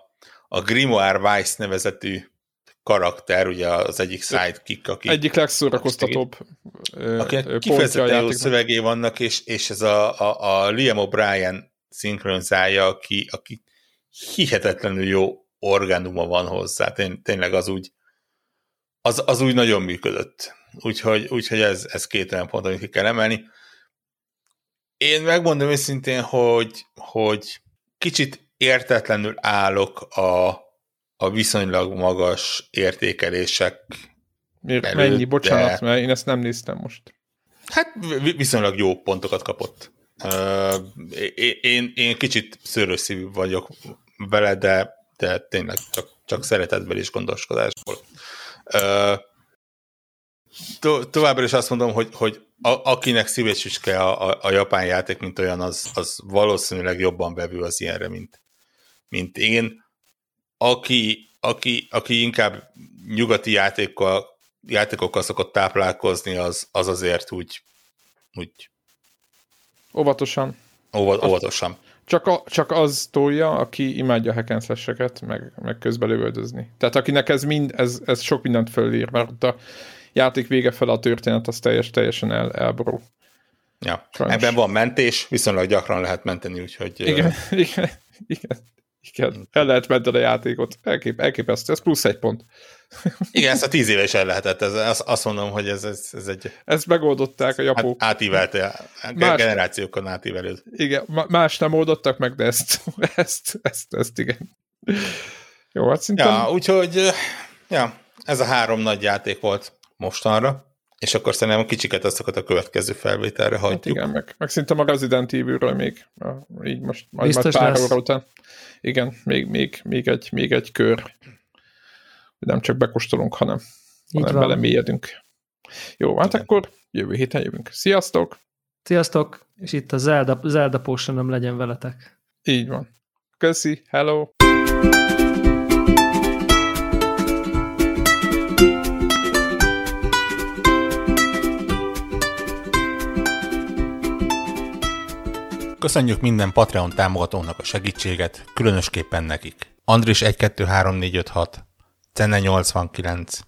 a Grimoire Weiss nevezetű karakter, ugye az egyik sidekick, aki... Egyik legszórakoztatóbb Akinek kifejezetten jó szövegé vannak, és, és ez a, a, a Liam O'Brien szinkronizálja, aki, aki hihetetlenül jó orgánuma van hozzá. Tény, tényleg az úgy az, az úgy nagyon működött. Úgyhogy, úgyhogy ez, ez két olyan pont, amit ki kell emelni. Én megmondom őszintén, hogy, hogy kicsit értetlenül állok a, a viszonylag magas értékelések Miért, előtt, mennyi? Bocsánat, mert én ezt nem néztem most. Hát viszonylag jó pontokat kapott. Uh, én, én kicsit szőrösszívű vagyok vele, de, de tényleg csak, csak szeretetből és gondoskodásból. Uh, to- továbbra is azt mondom, hogy, hogy a, akinek szívésüske a, a, a japán játék, mint olyan, az, az valószínűleg jobban bevő az ilyenre, mint, mint én. Aki, aki, aki inkább nyugati játékkal, játékokkal szokott táplálkozni, az, az azért úgy, úgy Óvatosan. óva, óvatosan. Csak, a, csak az tolja, aki imádja hack meg, meg közben lövöldözni. Tehát akinek ez, mind, ez, ez sok mindent fölír, mert ott a játék vége fel a történet, az teljes, teljesen el, elborul. Ja. Sajnos. Ebben van mentés, viszonylag gyakran lehet menteni, úgyhogy... Igen, igen, igen. Igen, el lehet menteni a játékot. Elkép, elképesztő, ez plusz egy pont. Igen, ezt a tíz éve is el lehetett. Ez, azt, azt mondom, hogy ez, ez, ez egy Ezt megoldották a hát, japók. átívelte, Más- generációkon átívelő. Igen, más nem oldottak meg, de ezt, ezt, ezt, ezt igen. Jó, hát szerintem... Ja, úgyhogy ja, ez a három nagy játék volt mostanra, és akkor szerintem kicsiket azokat a következő felvételre Hát hagyjuk. igen, meg, meg szerintem a Resident Evil-ről még, a- így most majd, majd pár lesz. óra után. Igen, még, még, még, egy, még egy kör. Hogy Nem csak bekóstolunk, hanem, Így hanem van. belemélyedünk. Jó, hát Igen. akkor jövő héten jövünk. Sziasztok! Sziasztok, és itt a Zelda, Zelda Potion legyen veletek. Így van. Köszi, hello! Köszönjük minden Patreon támogatónak a segítséget, különösképpen nekik. Andris 123456, Cenne 89,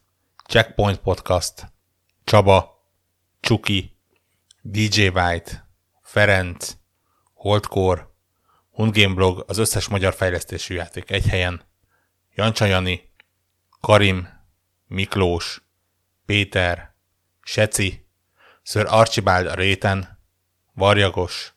Checkpoint Podcast, Csaba, Csuki, DJ White, Ferenc, Holdcore, Hundgame Blog, az összes magyar fejlesztésű játék egy helyen, Jancsa Jani, Karim, Miklós, Péter, Seci, Sir Archibald a réten, Varjagos,